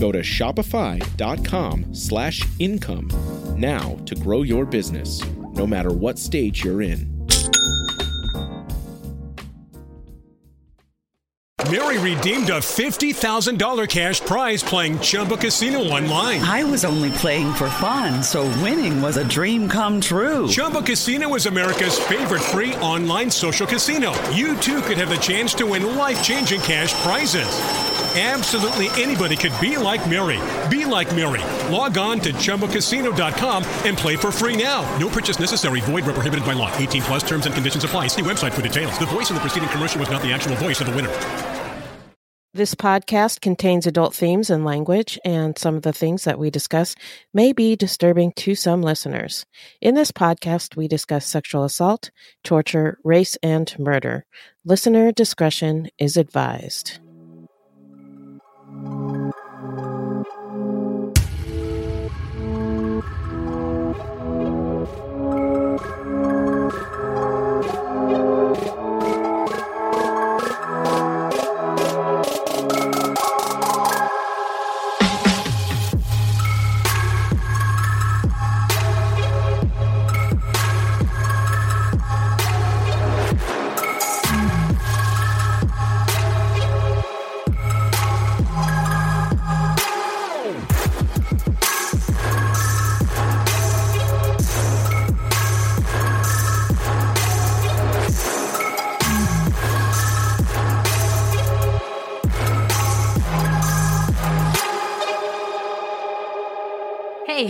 Go to shopify.com slash income now to grow your business, no matter what stage you're in. Mary redeemed a $50,000 cash prize playing Chumba Casino online. I was only playing for fun, so winning was a dream come true. Chumba Casino is America's favorite free online social casino. You too could have the chance to win life changing cash prizes. Absolutely anybody could be like Mary. Be like Mary. Log on to ChumbaCasino.com and play for free now. No purchase necessary. Void where prohibited by law. 18 plus terms and conditions apply. See website for details. The voice in the preceding commercial was not the actual voice of the winner. This podcast contains adult themes and language, and some of the things that we discuss may be disturbing to some listeners. In this podcast, we discuss sexual assault, torture, race, and murder. Listener discretion is advised.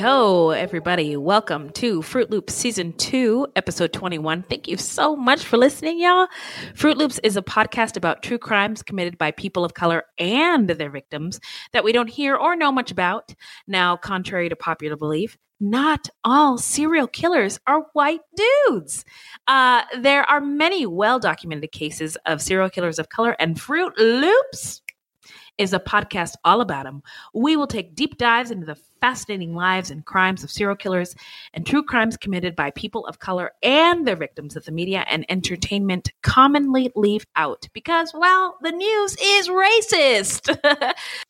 Ho, everybody. Welcome to Fruit Loops Season 2, Episode 21. Thank you so much for listening, y'all. Fruit Loops is a podcast about true crimes committed by people of color and their victims that we don't hear or know much about. Now, contrary to popular belief, not all serial killers are white dudes. Uh, there are many well documented cases of serial killers of color, and Fruit Loops is a podcast all about them. We will take deep dives into the fascinating lives and crimes of serial killers and true crimes committed by people of color and their victims that the media and entertainment commonly leave out because, well, the news is racist.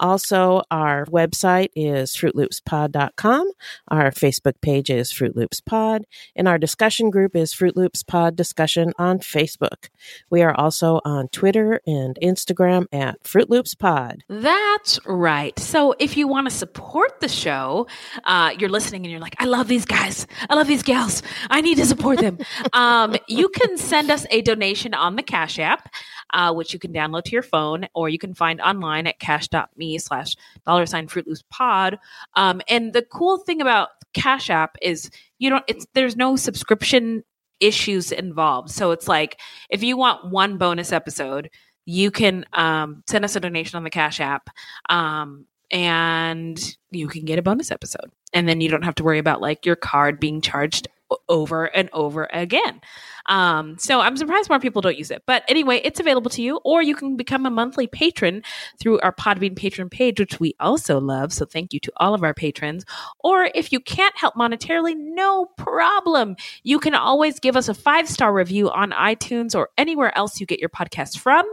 Also, our website is fruitloopspod.com. Our Facebook page is Fruit Loops Pod, and our discussion group is Fruit Loops Pod Discussion on Facebook. We are also on Twitter and Instagram at Fruit Loops Pod. That's right. So if you want to support the show, uh, you're listening and you're like, I love these guys. I love these gals. I need to support them. um, you can send us a donation on the Cash App, uh, which you can download to your phone, or you can find online at cash.me slash dollar sign Fruit Loops Pod. Um, and the cool thing about Cash App is you don't. It's there's no subscription issues involved. So it's like if you want one bonus episode, you can um, send us a donation on the Cash App. Um, and you can get a bonus episode. And then you don't have to worry about like your card being charged over and over again. Um, so I'm surprised more people don't use it. But anyway, it's available to you, or you can become a monthly patron through our Podbean patron page, which we also love. So thank you to all of our patrons. Or if you can't help monetarily, no problem. You can always give us a five star review on iTunes or anywhere else you get your podcast from.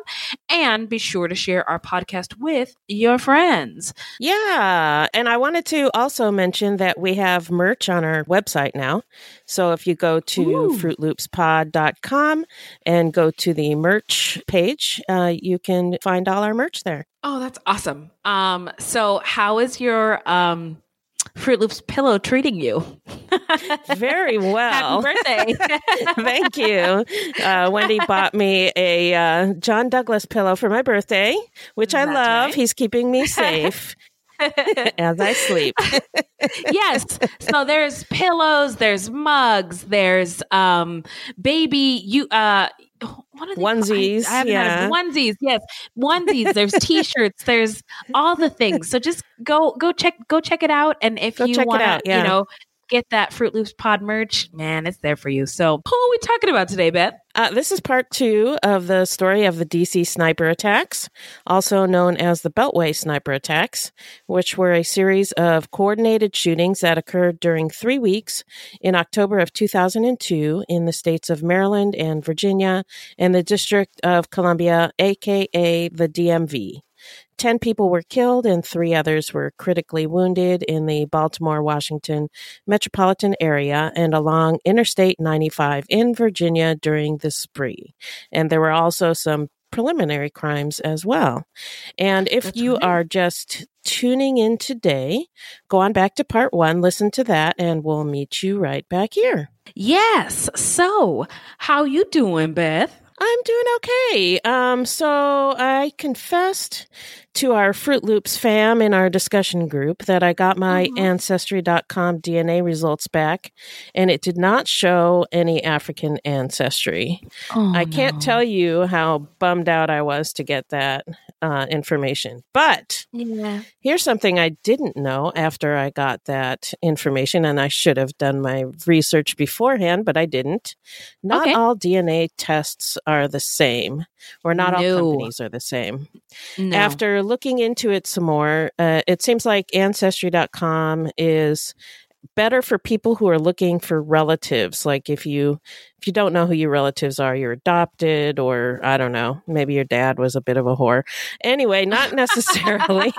And be sure to share our podcast with your friends. Yeah. And I wanted to also mention that we have merch on our website now. So if you go to Ooh. fruitloopspod.com and go to the merch page, uh, you can find all our merch there. Oh, that's awesome. Um, so how is your um Fruit Loops pillow treating you? Very well. Happy birthday. Thank you. Uh, Wendy bought me a uh, John Douglas pillow for my birthday, which I That's love. right. He's keeping me safe as I sleep. yes. So there's pillows, there's mugs, there's um baby you uh what are they? Onesies, I, I haven't had a- yeah. onesies, yes, onesies. There's t-shirts. There's all the things. So just go, go check, go check it out. And if Go you want to, yeah. you know, get that Fruit Loops Pod merch, man, it's there for you. So who are we talking about today, Beth? Uh, this is part two of the story of the DC sniper attacks, also known as the Beltway sniper attacks, which were a series of coordinated shootings that occurred during three weeks in October of 2002 in the states of Maryland and Virginia and the District of Columbia, aka the DMV. 10 people were killed and three others were critically wounded in the Baltimore Washington metropolitan area and along Interstate 95 in Virginia during the spree. And there were also some preliminary crimes as well. And if That's you right. are just tuning in today, go on back to part one, listen to that, and we'll meet you right back here. Yes. So how you doing, Beth? I'm doing okay. Um, so I confessed to our Fruit Loops fam in our discussion group that I got my Mhm. Ancestry.com DNA results back, and it did not show any African ancestry. Oh, I can't tell you how bummed out I was to get that uh, information. But Yeah. here's something I didn't know after I got that information, and I should have done my research beforehand, but I didn't. Not Okay. all DNA tests are the same, or not all companies are the same. No. After looking into it some more, uh, it seems like Ancestry.com is better for people who are looking for relatives. Like if you if you don't know who your relatives are you're adopted or i don't know maybe your dad was a bit of a whore. Anyway not necessarily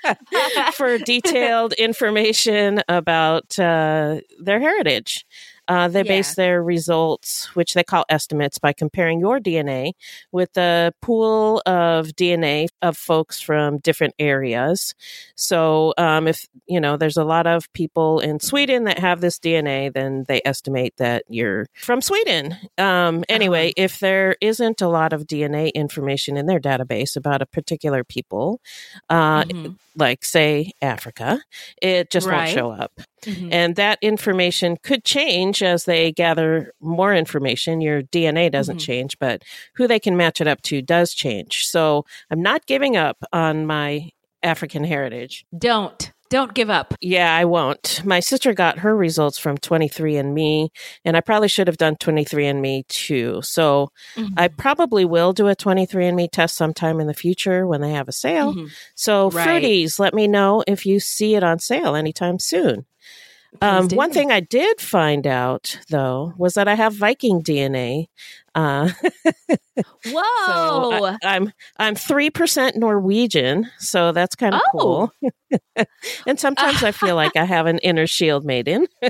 for detailed information about uh, their heritage uh, they base their results, which they call estimates, by comparing your DNA with a pool of DNA of folks from different areas. So, um, if you know, there's a lot of people in Sweden that have this DNA, then they estimate that you're from Sweden. Um, anyway, if there isn't a lot of DNA information in their database about a particular people, uh, Mhm. like say Africa, it just Right. won't show up. Mhm. And that information could change as they gather more information. Your DNA doesn't Mhm. change, but who they can match it up to does change. So I'm not giving up on my African heritage. Don't. Don't give up. Yeah, I won't. My sister got her results from 23andMe, and I probably should have done 23andMe too. So Mm-hmm. I probably will do a 23andMe test sometime in the future when they have a sale. Mhm. So, Right. Fruities, let me know if you see it on sale anytime soon. Um, one thing I did find out, though, was that I have Viking DNA. Uh, Whoa. so I, I'm I'm three percent Norwegian, so that's kind of Oh. cool. and sometimes I feel like I have an inner shield maiden.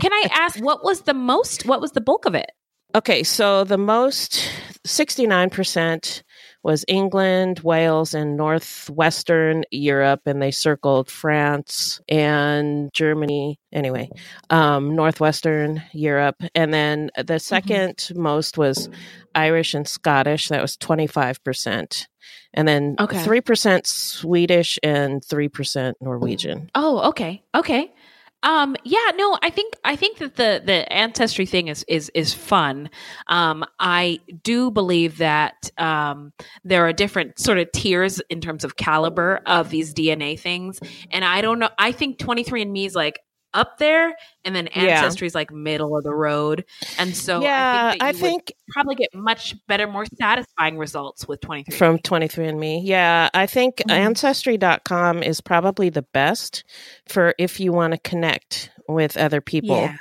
Can I ask what was the most? What was the bulk of it? Okay, so the most, 69% was England, Wales, and northwestern Europe, and they circled France and Germany. Anyway, um, northwestern Europe. And then the 2nd most was Irish and Scottish. That was 25%. And then Okay. 3% Swedish and 3% Norwegian. Oh, okay, okay. Um, yeah, no, I think I think that the the ancestry thing is is is fun. Um, I do believe that um, there are different sort of tiers in terms of caliber of these DNA things, and I don't know. I think 23andMe is like up there, and then Yeah. Ancestry is like middle of the road. And so yeah, I I think, that you would think probably get much better, more satisfying results with 23. from 23andMe. Yeah, I think Mhm. ancestry.com is probably the best for if you want to connect with other people. Yeah.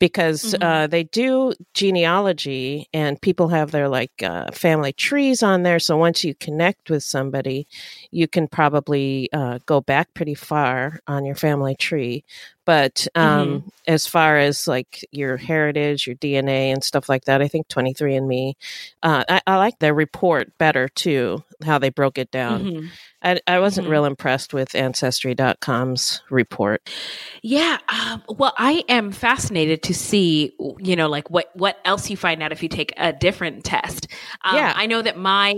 because Mhm. uh, they do genealogy and people have their like uh, family trees on there. So once you connect with somebody, you can probably uh, go back pretty far on your family tree. But um, as far as like your heritage, your DNA, and stuff like that, I think 23andMe, uh, I, I like their report better too, how they broke it down. Mhm. I, I wasn't Mhm. real impressed with Ancestry.com's report. Yeah. Um, well, I am fascinated to see, you know, like what what else you find out if you take a different test. Um, Yeah. I know that my,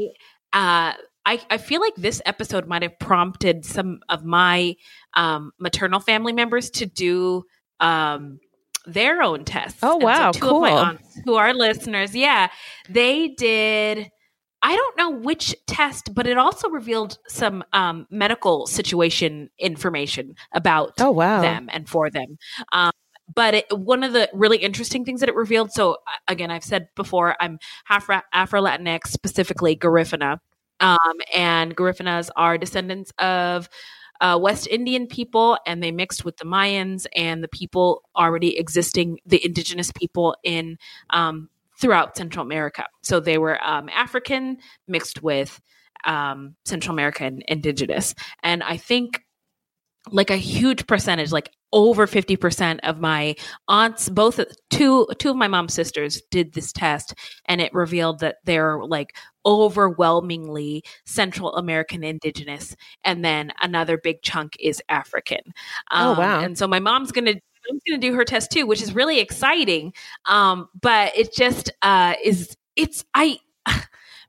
uh, I I feel like this episode might have prompted some of my um, maternal family members to do. Um, their own tests. Oh, so wow, my cool. aunts who are listeners, yeah, they did. I don't know which test, but it also revealed some um, medical situation information about Oh, wow. them and for them. Um, but it, one of the really interesting things that it revealed. So uh, again, I've said before, I'm half Afro Latinx, specifically Garifuna, um, and Garifunas are descendants of. Uh, West Indian people, and they mixed with the Mayans and the people already existing, the indigenous people in um, throughout Central America. So they were um, African mixed with um, Central American indigenous, and I think like a huge percentage, like over 50% of my aunts, both two, two of my mom's sisters did this test and it revealed that they're like overwhelmingly Central American indigenous. And then another big chunk is African. Oh, Um, wow. And so my mom's going to, mom's going to do her test too, which is really exciting. Um, but it just, uh, is, it's, I,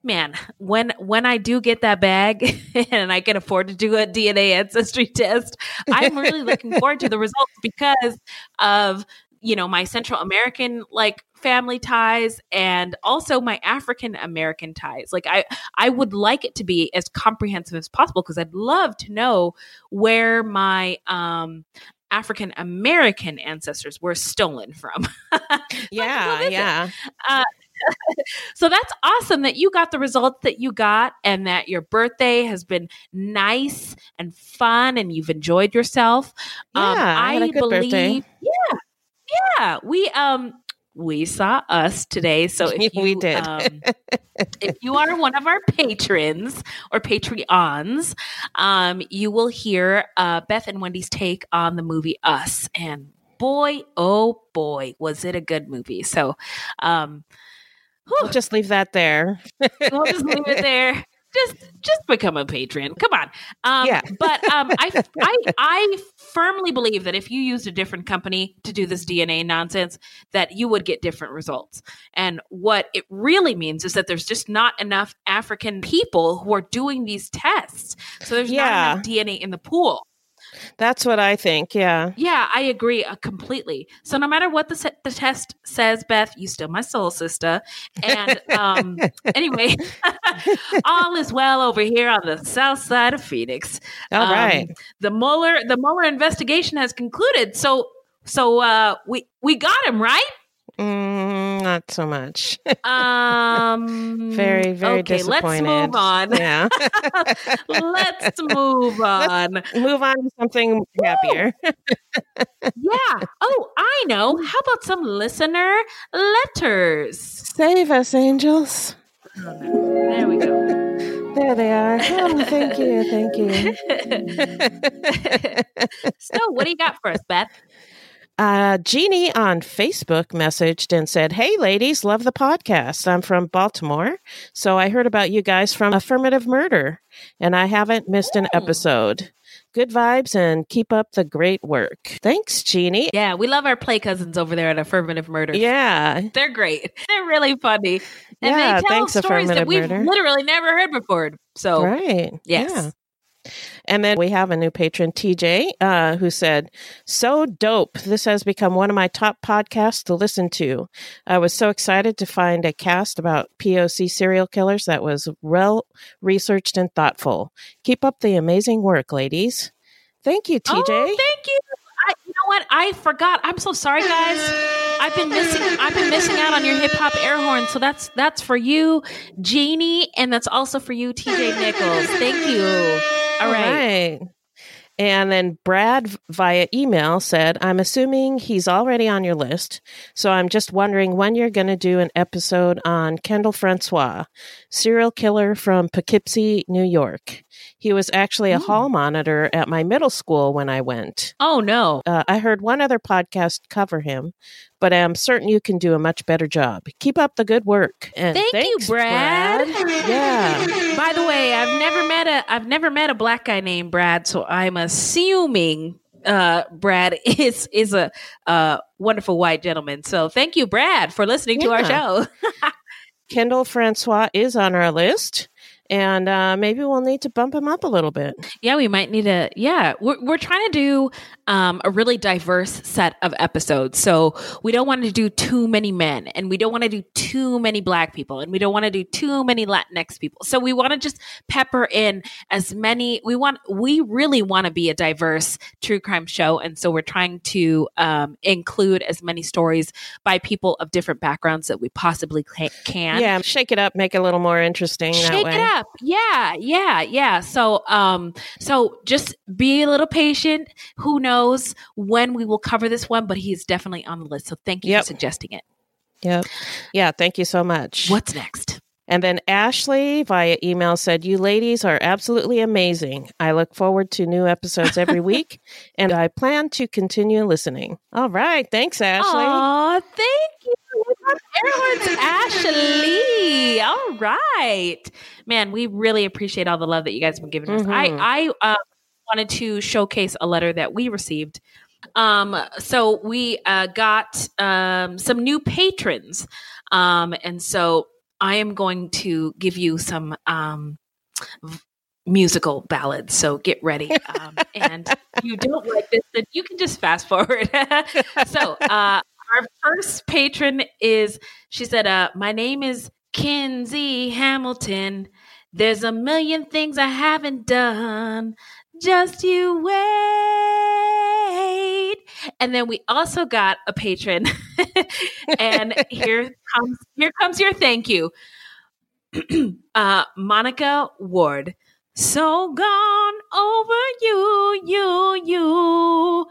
man, when when I do get that bag and I can afford to do a DNA ancestry test, I'm really looking forward to the results because of you know my Central American like family ties and also my African American ties. Like I I would like it to be as comprehensive as possible because I'd love to know where my um African American ancestors were stolen from. Yeah, yeah. So that's awesome that you got the results that you got and that your birthday has been nice and fun and you've enjoyed yourself. Yeah, I had a good birthday. Yeah. Yeah. We um we saw us today. So if you We did. um, if you are one of our patrons or Patreons, um, you will hear uh, Beth and Wendy's take on the movie Us. And boy, oh boy, was it a good movie. So um We'll just leave that there. we'll just leave it there. Just just become a patron. Come on. Um, Yeah. but um, I, I I firmly believe that if you used a different company to do this DNA nonsense, that you would get different results. And what it really means is that there's just not enough African people who are doing these tests. So there's Yeah. not enough DNA in the pool. That's what I think. Yeah. Yeah, I agree uh, completely. So no matter what the se- the test says, Beth, you still my soul sister. And um, anyway, all is well over here on the south side of Phoenix. All Um, right. The Mueller the Mueller investigation has concluded. So so uh, we we got him right. Mm, not so much. Um, very, very okay. disappointed. Let's move on. Yeah. let's move on. move on to something happier. Yeah. Oh, I know. How about some listener letters? Save us, angels. There we go. There they are. Oh, thank you. Thank you. so, what do you got for us, Beth? Uh, Jeannie on Facebook messaged and said, Hey, ladies, love the podcast. I'm from Baltimore. So I heard about you guys from Affirmative Murder, and I haven't missed an episode. Good vibes and keep up the great work. Thanks, Jeannie. Yeah, we love our play cousins over there at Affirmative Murder. Yeah. They're great. They're really funny. And Yeah, they tell thanks, stories that we've Murder. literally never heard before. So, Right. yes. Yeah. And then we have a new patron, TJ, uh, who said, So dope. This has become one of my top podcasts to listen to. I was so excited to find a cast about POC serial killers that was well researched and thoughtful. Keep up the amazing work, ladies. Thank you, TJ. Oh, thank you. I, you know what? I forgot. I'm so sorry, guys. I've been missing. I've been missing out on your hip hop air horn. So that's that's for you, Jeannie, and that's also for you, TJ Nichols. Thank you. All right. right. And then Brad via email said, I'm assuming he's already on your list. So I'm just wondering when you're going to do an episode on Kendall Francois, serial killer from Poughkeepsie, New York. He was actually a hall monitor at my middle school when I went. Oh no. Uh, I heard one other podcast cover him, but I'm certain you can do a much better job. Keep up the good work. And Thank you, thanks, Brad. Yeah. By the way, I've never met a I've never met a black guy named Brad, so I'm assuming uh, Brad is is a uh, wonderful white gentleman. So thank you, Brad, for listening to our show. Kendall Francois is on our list, and uh, maybe we'll need to bump him up a little bit. Yeah, we might need to. yeah. We're we're trying to do um, a really diverse set of episodes. So we don't want to do too many men, and we don't want to do too many black people, and we don't want to do too many Latinx people. So we want to just pepper in as many. We want we really want to be a diverse true crime show, and so we're trying to um, include as many stories by people of different backgrounds that we possibly can Yeah, shake it up, make it a little more interesting. that shake it up yeah yeah yeah so um so just be a little patient who knows when we will cover this one but he is definitely on the list so thank you Yep. for suggesting it Yep. Yeah, thank you so much. what's next And then Ashley via email said, You ladies are absolutely amazing. I look forward to new episodes every week, and I plan to continue listening. All right. Thanks, Ashley. Aw, thank you Everyone's Ashley. All right. Man, we really appreciate all the love that you guys have been giving us. Mhm. I, I uh, wanted to showcase a letter that we received. Um, so we uh, got um, some new patrons. Um, and so I am going to give you some um, v- musical ballads. So get ready. Um, and if you don't like this, then you can just fast forward. so uh, our first patron is, she said, uh, My name is Kinsey Hamilton. There's a million things I haven't done. Just you wait. And then we also got a patron. and here comes here comes your thank you. uh, Monica Ward. So gone over you, you, you.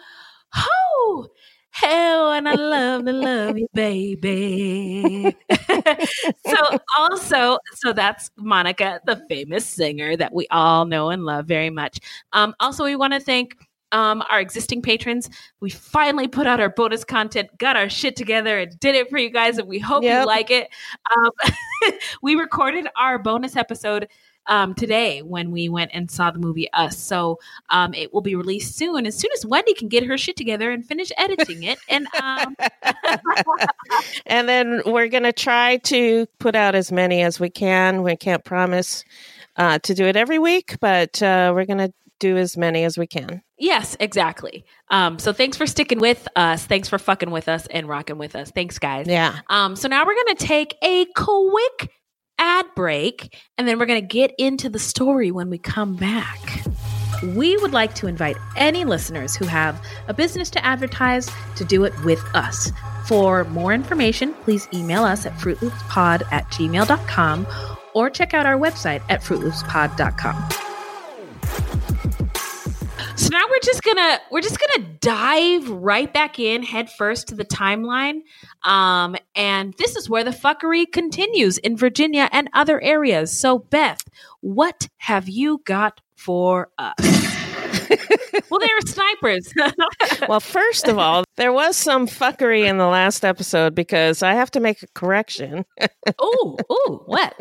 Oh, hell, and I love to love you, baby. so also, so that's Monica, the famous singer that we all know and love very much. Um, also, we want to thank um, our existing patrons. We finally put out our bonus content, got our shit together, and did it for you guys, and we hope Yep. you like it. Um, we recorded our bonus episode um, today when we went and saw the movie Us. So um, it will be released soon, as soon as Wendy can get her shit together and finish editing it. And um, And then we're to try to put out as many as we can. We can't promise uh, to do it every week, but uh, we're to do as many as we can. yes, exactly. Um, so thanks for sticking with us. Thanks for fucking with us and rocking with us. Thanks, guys. Yeah. Um, so now we're going to take a quick ad break and then we're going to get into the story when we come back. We would like to invite any listeners who have a business to advertise to do it with us. For more information, please email us at fruitloopspod at gmail.com or check out our website at fruitloopspod.com. So now we're just gonna we're just gonna dive right back in head first to the timeline, um, and this is where the fuckery continues in Virginia and other areas. So Beth, what have you got for us? well, they are snipers. Well, first of all, there was some fuckery in the last episode because I have to make a correction. oh, ooh, what?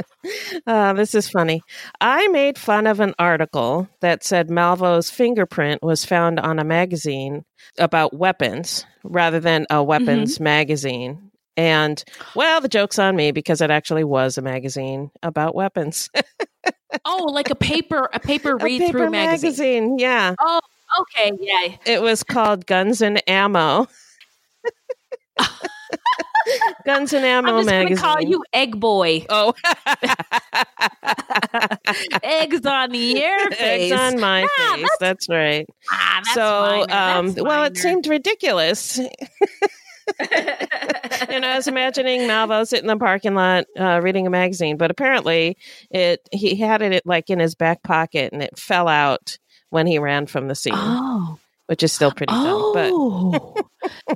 Uh, this is funny. I made fun of an article that said Malvo's fingerprint was found on a magazine about weapons rather than a weapons magazine. And, well, the joke's on me because it actually was a magazine about weapons. Oh, like a paper a paper read through magazine. Yeah. Oh, okay, yeah. It was called Guns and Ammo. Guns and Ammo magazine. I'm just going to call you Egg Boy. Oh, Eggs on your face. eggs on my face. That's, right. Ah, that's so, minor. um, That's well, it seemed ridiculous. and I was imagining Malvo sitting in the parking lot uh, reading a magazine, but apparently it he had it like in his back pocket and it fell out when he ran from the scene, Oh. which is still pretty dumb. But Oh.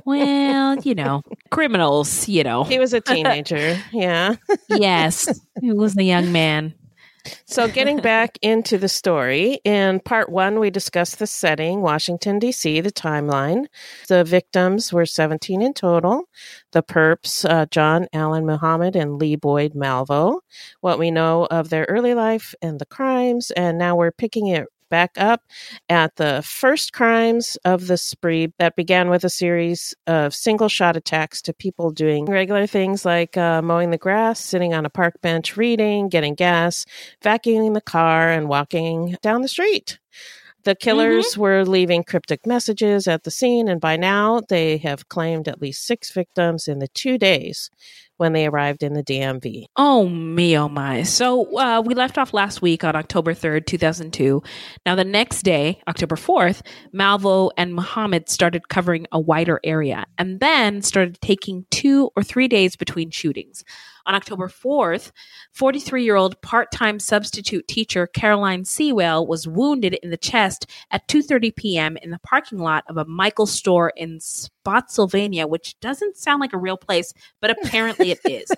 well, you know, criminals, you know. he was a teenager, yeah. yes. He was a young man. So, getting back into the story, in part one, we discussed the setting Washington, D.C., the timeline. The victims were 17 in total. The perps, uh, John Allen Muhammad and Lee Boyd Malvo. What we know of their early life and the crimes. And now we're picking it back up at the first crimes of the spree that began with a series of single shot attacks to people doing regular things like uh, mowing the grass, sitting on a park bench reading, getting gas, vacuuming the car, and walking down the street. The killers were leaving cryptic messages at the scene, and by now they have claimed at least six victims in the two days when they arrived in the DMV. Oh me, oh my. So uh, we left off last week on October 3rd, 2002. Now, the next day, October 4th, Malvo and Muhammad started covering a wider area and then started taking two or three days between shootings. On October 4th, 43 year old part time substitute teacher Caroline Seawell was wounded in the chest at 2.30 p.m. in the parking lot of a Michael's store in Spotsylvania, which doesn't sound like a real place, but apparently it is.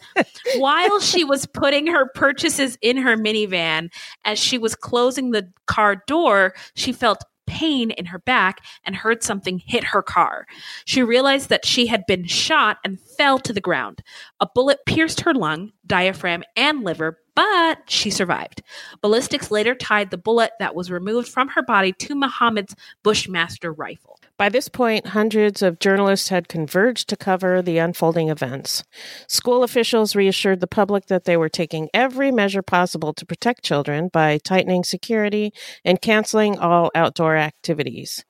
While she was putting her purchases in her minivan, as she was closing the car door, she felt pain in her back and heard something hit her car. She realized that she had been shot and fell to the ground. A bullet pierced her lung, diaphragm, and liver, but she survived. Ballistics later tied the bullet that was removed from her body to Muhammad's Bushmaster rifle. By this point, hundreds of journalists had converged to cover the unfolding events. School officials reassured the public that they were taking every measure possible to protect children by tightening security and canceling all outdoor activities.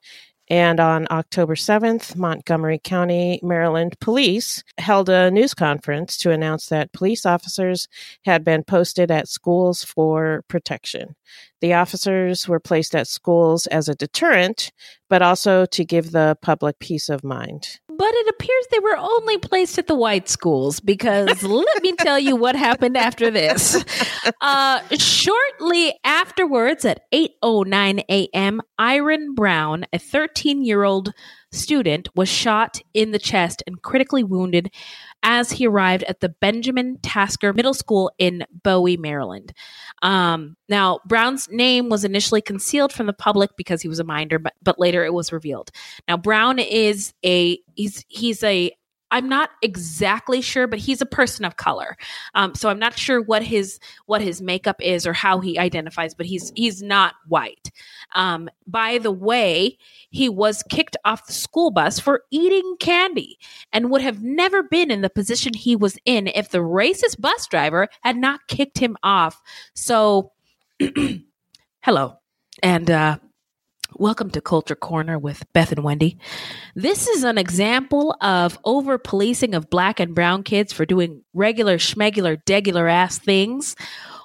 And on October 7th, Montgomery County, Maryland police held a news conference to announce that police officers had been posted at schools for protection. The officers were placed at schools as a deterrent, but also to give the public peace of mind. But it appears they were only placed at the white schools because let me tell you what happened after this. Uh, shortly afterwards, at 8:09 a.m., Iran Brown, a 13-year-old student, was shot in the chest and critically wounded as he arrived at the Benjamin Tasker Middle School in Bowie, Maryland. Um, now, Brown's name was initially concealed from the public because he was a minor, but, but later it was revealed. Now, Brown is a he's he's a I'm not exactly sure, but he's a person of color. Um, so I'm not sure what his what his makeup is or how he identifies, but he's he's not white. Um, by the way, he was kicked off the school bus for eating candy and would have never been in the position he was in if the racist bus driver had not kicked him off. So, hello, and uh, welcome to Culture Corner with Beth and Wendy. This is an example of over policing of black and brown kids for doing regular, schmegular, degular ass things.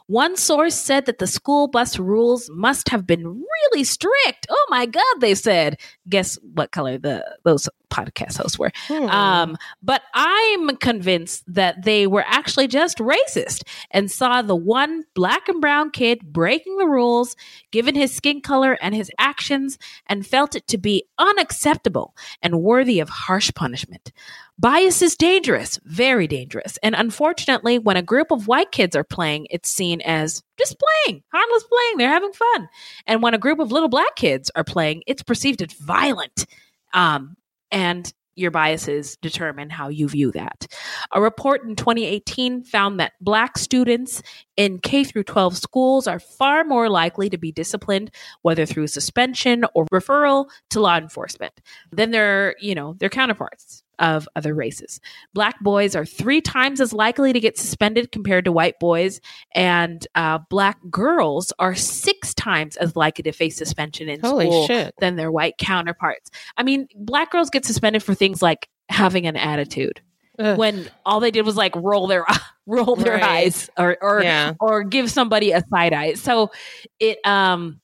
One source said that the school bus rules must have been really strict. Oh my god, they said. Guess what color the those podcast hosts were. Hmm. Um, but I'm convinced that they were actually just racist and saw the one black and brown kid breaking the rules, given his skin color and his actions, and felt it to be unacceptable and worthy of harsh punishment. Bias is dangerous, very dangerous. And unfortunately, when a group of white kids are playing, it's seen as just playing, harmless playing. They're having fun. And when a group of little black kids are playing, it's perceived as violent. Um, and your biases determine how you view that. A report in 2018 found that black students in K through 12 schools are far more likely to be disciplined whether through suspension or referral to law enforcement than their, you know, their counterparts of other races. Black boys are three times as likely to get suspended compared to white boys, and uh, black girls are six times as likely to face suspension in Holy school shit. than their white counterparts. I mean, black girls get suspended for things like having an attitude. Ugh. when all they did was like roll their roll their Right. eyes or or Yeah. or give somebody a side eye. So it um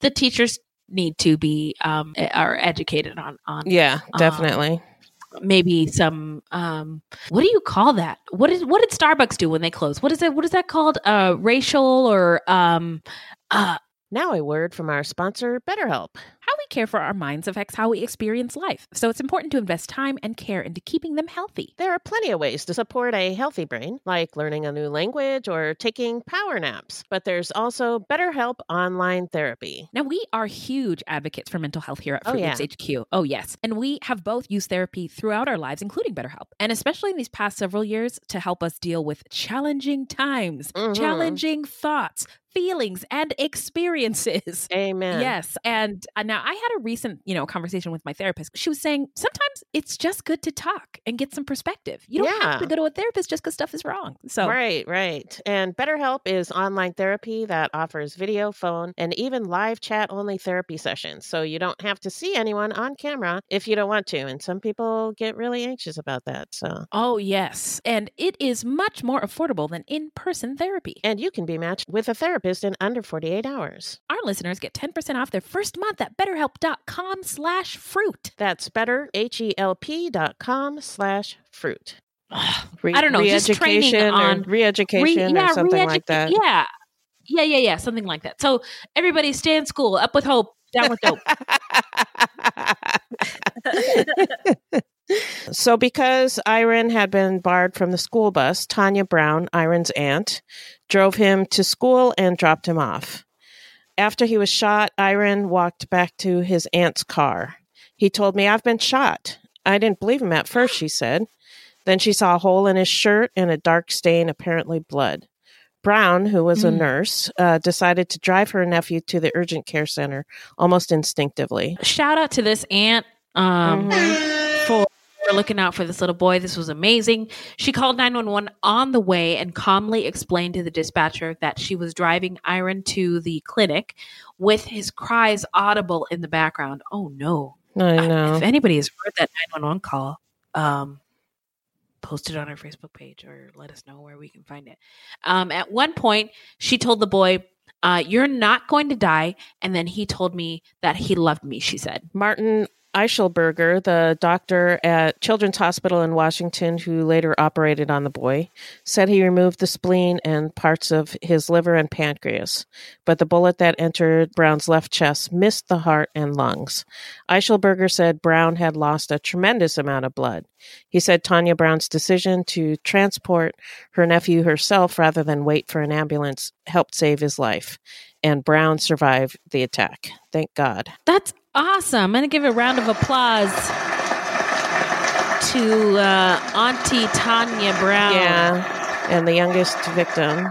the teachers need to be um are educated on on Yeah, Um, definitely. Maybe some um what do you call that? What is what did Starbucks do when they close? What is it what is that called? Uh racial or um uh now a word from our sponsor, BetterHelp. How we care for our minds affects how we experience life, so it's important to invest time and care into keeping them healthy. There are plenty of ways to support a healthy brain, like learning a new language or taking power naps. But there's also BetterHelp online therapy. Now, we are huge advocates for mental health here at Oh, Fruit yeah. Loops HQ. Oh, yes. And we have both used therapy throughout our lives, including BetterHelp, and especially in these past several years to help us deal with challenging times, Mhm. challenging thoughts, feelings, and experiences. Amen. Yes. And uh, now I had a recent, you know, conversation with my therapist. She was saying sometimes it's just good to talk and get some perspective. You don't have to go to a therapist just because stuff is wrong. So Right, right. And BetterHelp is online therapy that offers video, phone, and even live chat only therapy sessions. So you don't have to see anyone on camera if you don't want to. And some people get really anxious about that. So Oh, yes. And it is much more affordable than in person therapy. and you can be matched with a therapist in under 48 hours. Our listeners get 10% off their first month at betterhelp.com slash fruit. That's better, H-E-L-P dot com slash fruit. Re- I don't know, just training on- re-education Re- or something like that. Yeah. Yeah, yeah, yeah, something like that. So everybody stay in school, up with hope, down with dope. so, because Iran had been barred from the school bus, Tanya Brown, Iran's aunt, drove him to school and dropped him off. After he was shot, Iran walked back to his aunt's car. He told me, I've been shot. I didn't believe him at first, she said. Then she saw a hole in his shirt and a dark stain, apparently blood. Brown, who was a Mm. nurse, uh, decided to drive her nephew to the urgent care center almost instinctively. Shout out to this aunt um, Mm-hmm. For, looking out for this little boy. This was amazing. She called 911 on the way and calmly explained to the dispatcher that she was driving Iran to the clinic with his cries audible in the background. Oh no. I know. If anybody has heard that 911 call, um, post it on our Facebook page or let us know where we can find it. Um, at one point, she told the boy, uh, You're not going to die. And then he told me that he loved me, she said. Martin Eichelberger, the doctor at Children's Hospital in Washington who later operated on the boy, said he removed the spleen and parts of his liver and pancreas, but the bullet that entered Brown's left chest missed the heart and lungs. Eichelberger said Brown had lost a tremendous amount of blood. He said Tanya Brown's decision to transport her nephew herself rather than wait for an ambulance helped save his life, and Brown survived the attack. Thank God. That's awesome. I'm going to give a round of applause to uh, Auntie Tanya Brown. Yeah, and the youngest victim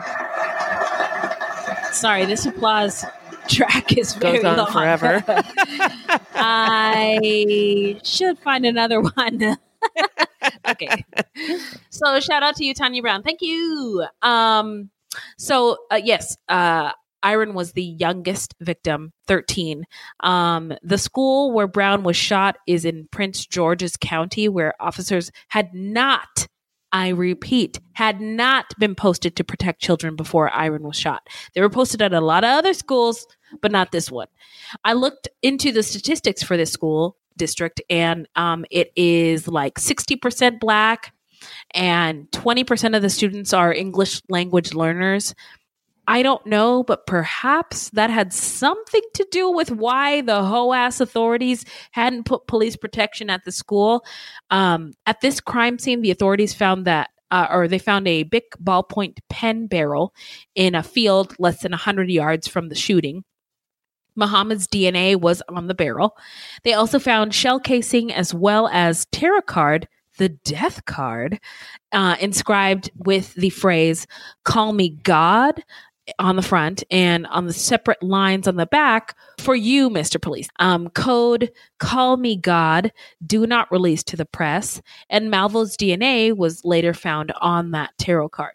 Sorry, this applause track is goes very on long. forever. I should find another one. okay. So shout out to you, Tanya Brown. Thank you. Um, so uh, yes, uh, Iran was the youngest victim, 13. Um, the school where Brown was shot is in Prince George's County, where officers had not, I repeat, had not been posted to protect children before Iran was shot. They were posted at a lot of other schools, but not this one. I looked into the statistics for this school district, and um, it is like 60% black, and 20% of the students are English language learners. I don't know, but perhaps that had something to do with why the HOAS authorities hadn't put police protection at the school. Um, at this crime scene, the authorities found that, uh, or they found a big ballpoint pen barrel in a field less than 100 yards from the shooting. Muhammad's DNA was on the barrel. They also found shell casing as well as tarot card, the death card, uh, inscribed with the phrase, Call me God on the front and on the separate lines on the back for you, Mr. Police. Um, code Call Me God, do not release to the press. And Malvo's DNA was later found on that tarot card.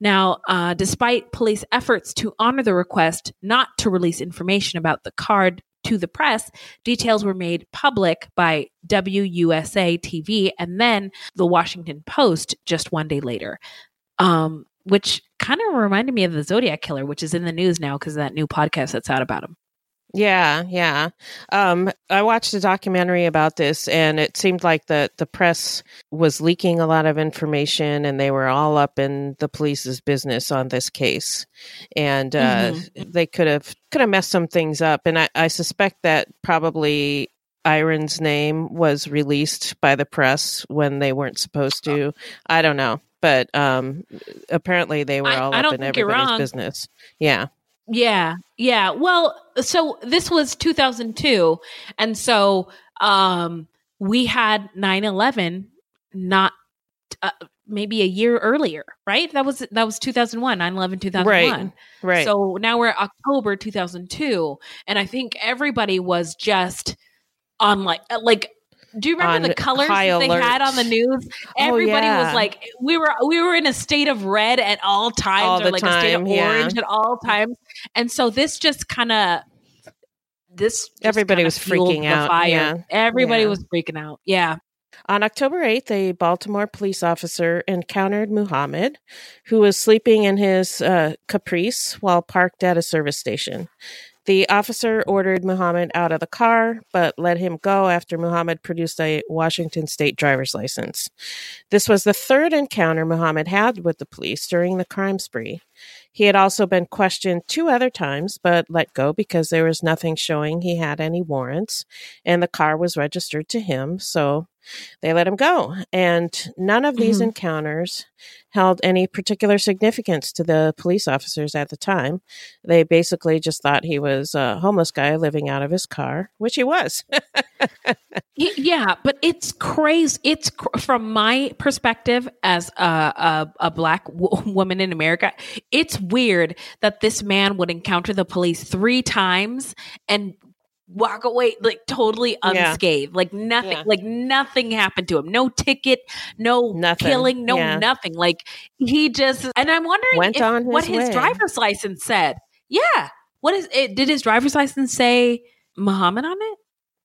Now, uh, despite police efforts to honor the request not to release information about the card to the press, details were made public by WUSA TV and then the Washington Post just one day later. Um, which kind of reminded me of the Zodiac Killer, which is in the news now because of that new podcast that's out about him. Yeah, yeah. Um, I watched a documentary about this, and it seemed like the the press was leaking a lot of information, and they were all up in the police's business on this case, and uh, mm-hmm. they could have could have messed some things up. And I, I suspect that probably Iran's name was released by the press when they weren't supposed to. I don't know, but um, apparently they were all I, up I in everybody's business. Yeah. Yeah. Yeah. Well, so this was 2002 and so um we had 9/11 not uh, maybe a year earlier, right? That was that was 2001, 9/11 2001. Right. Right. So now we're October 2002 and I think everybody was just on like like do you remember the colors they alert. had on the news? Oh, Everybody oh, yeah. was like, we were we were in a state of red at all times, all or like time, a state of yeah. orange at all times. And so this just kind of this everybody was freaking out. Fire. Yeah. Everybody was freaking out. Yeah. On October 8th, a Baltimore police officer encountered Muhammad, who was sleeping in his uh, caprice while parked at a service station. The officer ordered Muhammad out of the car, but let him go after Muhammad produced a Washington state driver's license. This was the third encounter Muhammad had with the police during the crime spree. He had also been questioned two other times, but let go because there was nothing showing he had any warrants, and the car was registered to him, so they let him go. And none of these mm-hmm. encounters held any particular significance to the police officers at the time. They basically just thought he was a homeless guy living out of his car, which he was. yeah, but it's crazy. It's cr- from my perspective as a, a, a black w- woman in America, it's weird that this man would encounter the police three times and walk away like totally unscathed yeah. like nothing yeah. like nothing happened to him no ticket no nothing. killing no yeah. nothing like he just and i'm wondering Went if, on his what way. his driver's license said yeah what is it did his driver's license say muhammad on it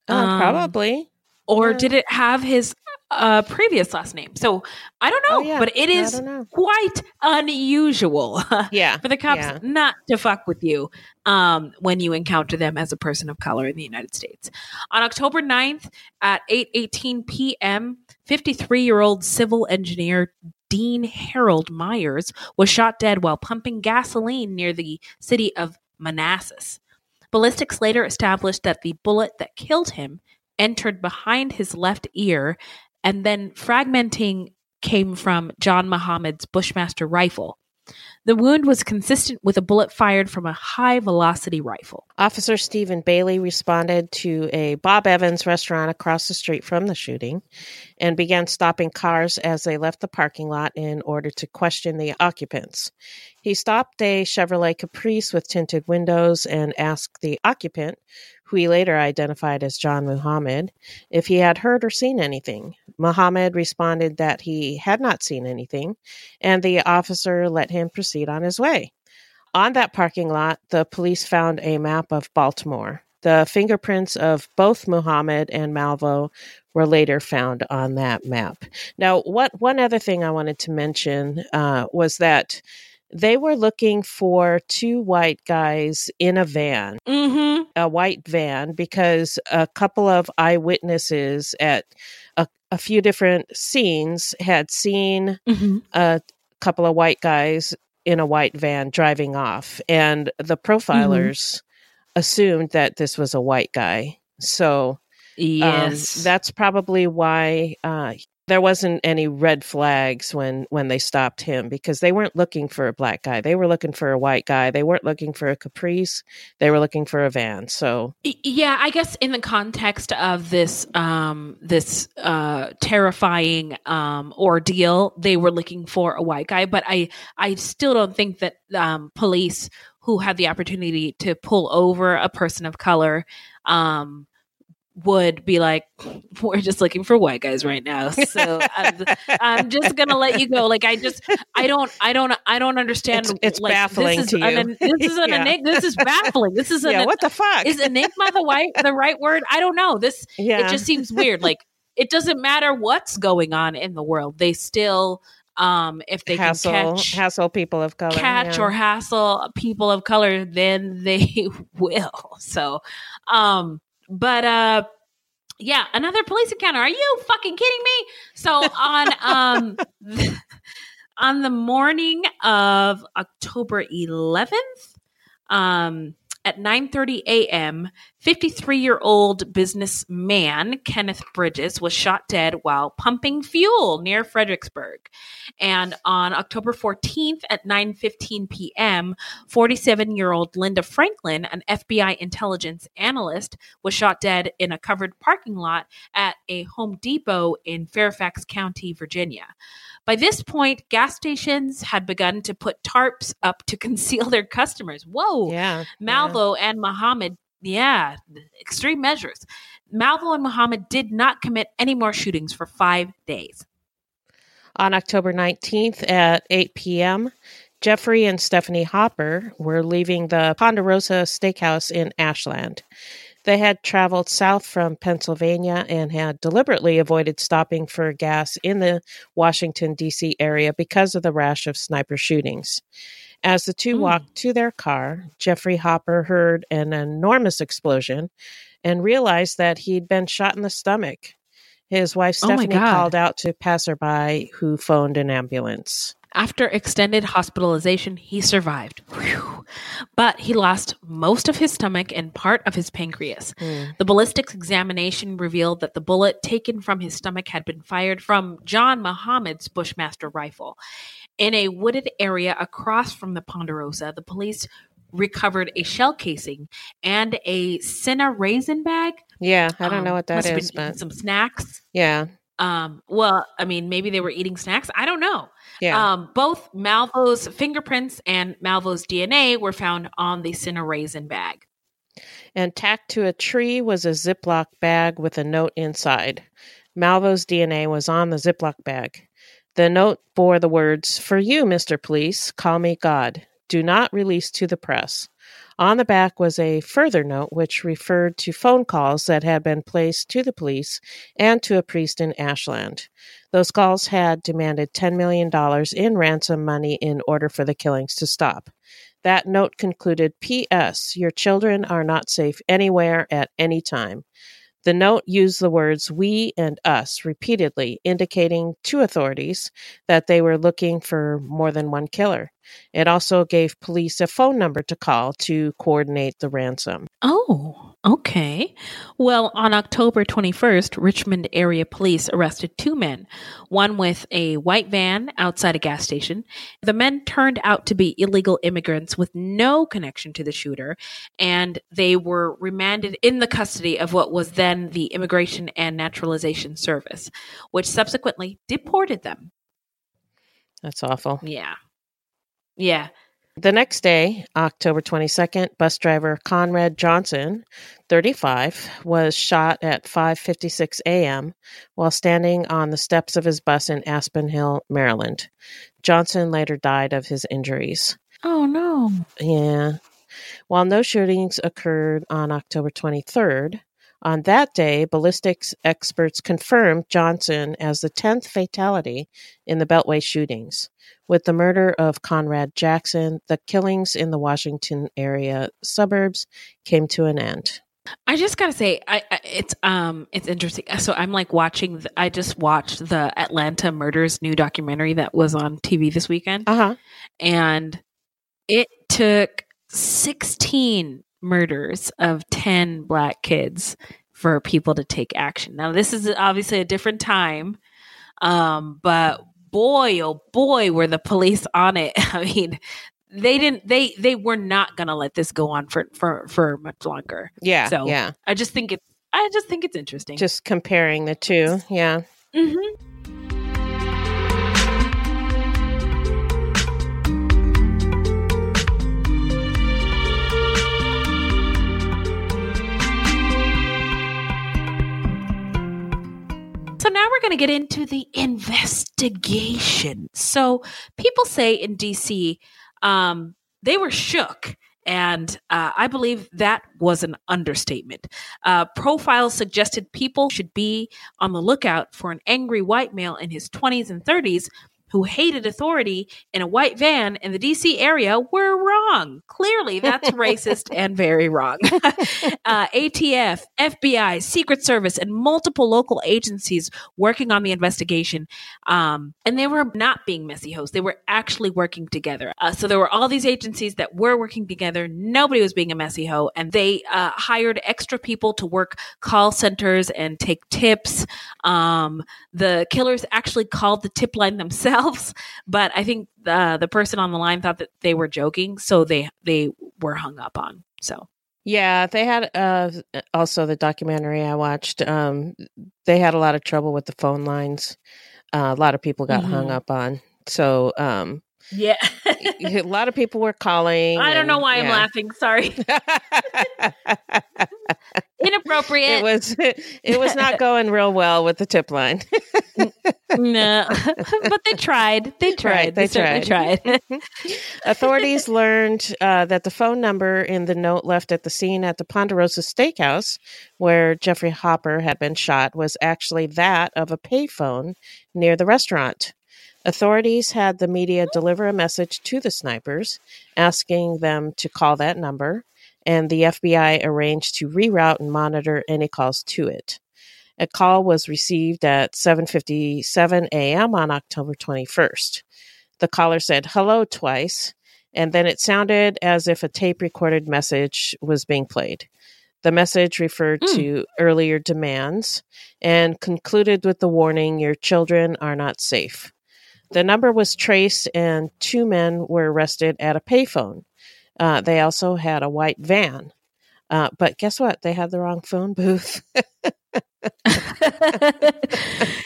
uh, um, probably or did it have his uh, previous last name. So I don't know, oh, yeah. but it is quite unusual yeah. for the cops yeah. not to fuck with you um, when you encounter them as a person of color in the United States. On October 9th at 8:18 p.m., 53-year-old civil engineer Dean Harold Myers was shot dead while pumping gasoline near the city of Manassas. Ballistics later established that the bullet that killed him entered behind his left ear and then fragmenting came from John Muhammad's Bushmaster rifle. The wound was consistent with a bullet fired from a high velocity rifle. Officer Stephen Bailey responded to a Bob Evans restaurant across the street from the shooting and began stopping cars as they left the parking lot in order to question the occupants. He stopped a Chevrolet Caprice with tinted windows and asked the occupant, who he later identified as John Muhammad, if he had heard or seen anything. Muhammad responded that he had not seen anything, and the officer let him proceed on his way. On that parking lot, the police found a map of Baltimore. The fingerprints of both Muhammad and Malvo were later found on that map. Now, what one other thing I wanted to mention uh, was that they were looking for two white guys in a van, mm-hmm. a white van, because a couple of eyewitnesses at a, a few different scenes had seen mm-hmm. a couple of white guys in a white van driving off. And the mm-hmm. profilers mm-hmm. assumed that this was a white guy. So, um, yes, um, that's probably why uh, there wasn't any red flags when when they stopped him because they weren't looking for a black guy. They were looking for a white guy. They weren't looking for a caprice. They were looking for a van. So yeah i guess in the context of this um this uh terrifying um ordeal they were looking for a white guy. But i i still don't think that um police who had the opportunity to pull over a person of color um would be like, we're just looking for white guys right now. So I'm, I'm just gonna let you go. Like I just, I don't, I don't, I don't understand. It's, it's like, baffling this is to an, you. this is an Yeah. enigma. This is baffling. This is an, yeah, what the fuck? is enigma the white the right word? I don't know. This yeah. it just seems weird. Like it doesn't matter what's going on in the world. They still, um, if they hassle, can catch hassle people of color. catch yeah. or hassle people of color, then they will. So, um, but uh, yeah, another police encounter. Are you fucking kidding me? So on um on the morning of October 11th, um, at 9:30 a.m., 53-year-old businessman Kenneth Bridges was shot dead while pumping fuel near Fredericksburg. And on October 14th at 9:15 p.m., 47-year-old Linda Franklin, an FBI intelligence analyst, was shot dead in a covered parking lot at a Home Depot in Fairfax County, Virginia. By this point, gas stations had begun to put tarps up to conceal their customers. Whoa. Yeah. Malvo and Muhammad, yeah, extreme measures. Malvo and Muhammad did not commit any more shootings for five days. On October 19th at 8 p.m., Jeffrey and Stephanie Hopper were leaving the Ponderosa Steakhouse in Ashland. They had traveled south from Pennsylvania and had deliberately avoided stopping for gas in the Washington, D.C. area because of the rash of sniper shootings. As the two Mm. walked to their car, Jeffrey Hopper heard an enormous explosion and realized that he'd been shot in the stomach. His wife Oh Stephanie God. called out to passerby who phoned an ambulance. After extended hospitalization, he survived. Whew. But he lost most of his stomach and part of his pancreas. The ballistics examination revealed that the bullet taken from his stomach had been fired from John Muhammad's Bushmaster rifle. In a wooded area across from the Ponderosa, the police recovered a shell casing and a cinna raisin bag. Yeah, I don't Um, know what that been but some snacks. yeah, Um, well, I mean, maybe they were eating snacks. I don't know. yeah. Um, both Malvo's fingerprints and Malvo's DNA were found on the cinna raisin bag. and tacked to a tree was a Ziploc bag with a note inside. Malvo's DNA was on the Ziploc bag. The note bore the words, For you, Mr. Police, call me God. Do not release to the press. On the back was a further note which referred to phone calls that had been placed to the police and to a priest in Ashland. Those calls had demanded $10 million in ransom money in order for the killings to stop. That note concluded P.S. Your children are not safe anywhere at any time. The note used the words we and us repeatedly, indicating to authorities that they were looking for more than one killer. It also gave police a phone number to call to coordinate the ransom. Oh, okay. Well, on October 21st, Richmond area police arrested two men, one with a white van outside a gas station. The men turned out to be illegal immigrants with no connection to the shooter, and they were remanded in the custody of what was then the Immigration and Naturalization Service, which subsequently deported them. That's awful. Yeah. Yeah. The next day, October 22nd, bus driver Conrad Johnson, 35, was shot at 5:56 a.m. while standing on the steps of his bus in Aspen Hill, Maryland. Johnson later died of his injuries. Oh, no. Yeah. While no shootings occurred on October 23rd, on that day, ballistics experts confirmed Johnson as the 10th fatality in the Beltway shootings. With the murder of Conrad Jackson, the killings in the Washington area suburbs came to an end. I just gotta say, I, I it's um it's interesting. So I'm like watching. The, I just watched the Atlanta Murders new documentary that was on TV this weekend, Uh huh. and it took 16 murders of 10 black kids for people to take action. Now this is obviously a different time, um, but boy, oh boy, were the police on it. I mean. They didn't. They they were not gonna let this go on for for for much longer. Yeah. So- yeah. I just think it's I just think it's interesting. Just comparing the two. Yeah. Mhm. Going to get into the investigation. So, people say in DC, um, they were shook. And uh, I believe that was an understatement. Uh, profiles suggested people should be on the lookout for an angry white male in his 20s and 30s who hated authority in a white van in the DC area were wrong. Clearly, that's racist and very wrong. uh, ATF, FBI, Secret Service, and multiple local agencies working on the investigation. Um, and they were not being messy hosts, they were actually working together. Uh, so there were all these agencies that were working together. Nobody was being a messy hoe. And they uh, hired extra people to work call centers and take tips. Um, the killers actually called the tip line themselves, but I think the the person on the line thought that they were joking, so they they were hung up on. So yeah, they had uh, also the documentary I watched. Um, they had a lot of trouble with the phone lines. Uh, a lot of people got mm-hmm. hung up on. So um, yeah. a lot of people were calling. I don't know why yeah. I'm laughing. Sorry. Inappropriate. It was it was not going real well with the tip line. no. but they tried. They tried. Right, they, they tried. tried. Authorities learned uh, that the phone number in the note left at the scene at the Ponderosa Steakhouse where Jeffrey Hopper had been shot was actually that of a payphone near the restaurant. Authorities had the media deliver a message to the snipers asking them to call that number, and the FBI arranged to reroute and monitor any calls to it. A call was received at 7:57 a.m. on October 21st. The caller said hello twice, and then it sounded as if a tape recorded message was being played. The message referred mm. to earlier demands and concluded with the warning your children are not safe. The number was traced, and two men were arrested at a payphone. Uh, they also had a white van. Uh, but guess what? They had the wrong phone booth.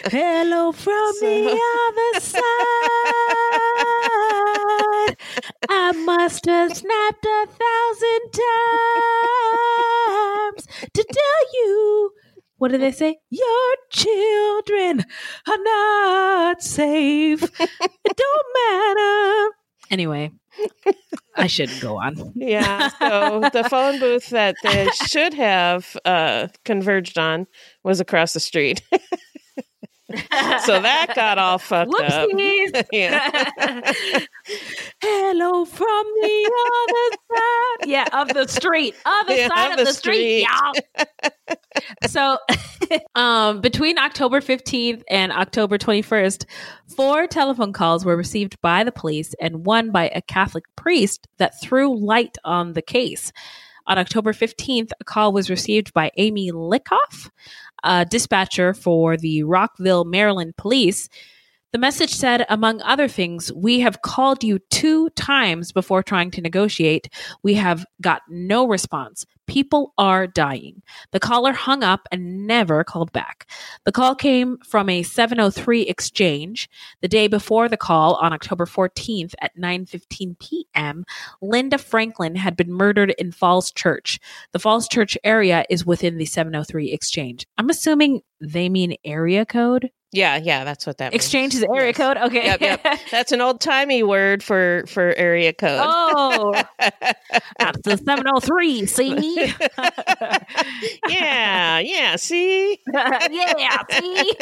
Hello from so. the other side. I must have snapped a thousand times to tell you what do they say? Your children are not safe. it don't matter. Anyway, I shouldn't go on. yeah. So the phone booth that they should have uh, converged on was across the street. so that got all fucked Whoopsies. up. yeah. Hello from the other side. Yeah, of the street. Other yeah, side of, the, the street, street y'all. so um, between October 15th and October 21st, four telephone calls were received by the police and one by a Catholic priest that threw light on the case. On October 15th, a call was received by Amy Lickoff, a dispatcher for the Rockville, Maryland police. The message said, among other things, we have called you two times before trying to negotiate. We have got no response. People are dying. The caller hung up and never called back. The call came from a 703 exchange. The day before the call on October 14th at 9:15 p.m., Linda Franklin had been murdered in Falls Church. The Falls Church area is within the 703 exchange. I'm assuming they mean area code. Yeah, yeah, that's what that means. Exchange is area yes. code. Okay, yep, yep. That's an old timey word for for area code. Oh, that's the seven hundred three. See? yeah, yeah. See? yeah, see?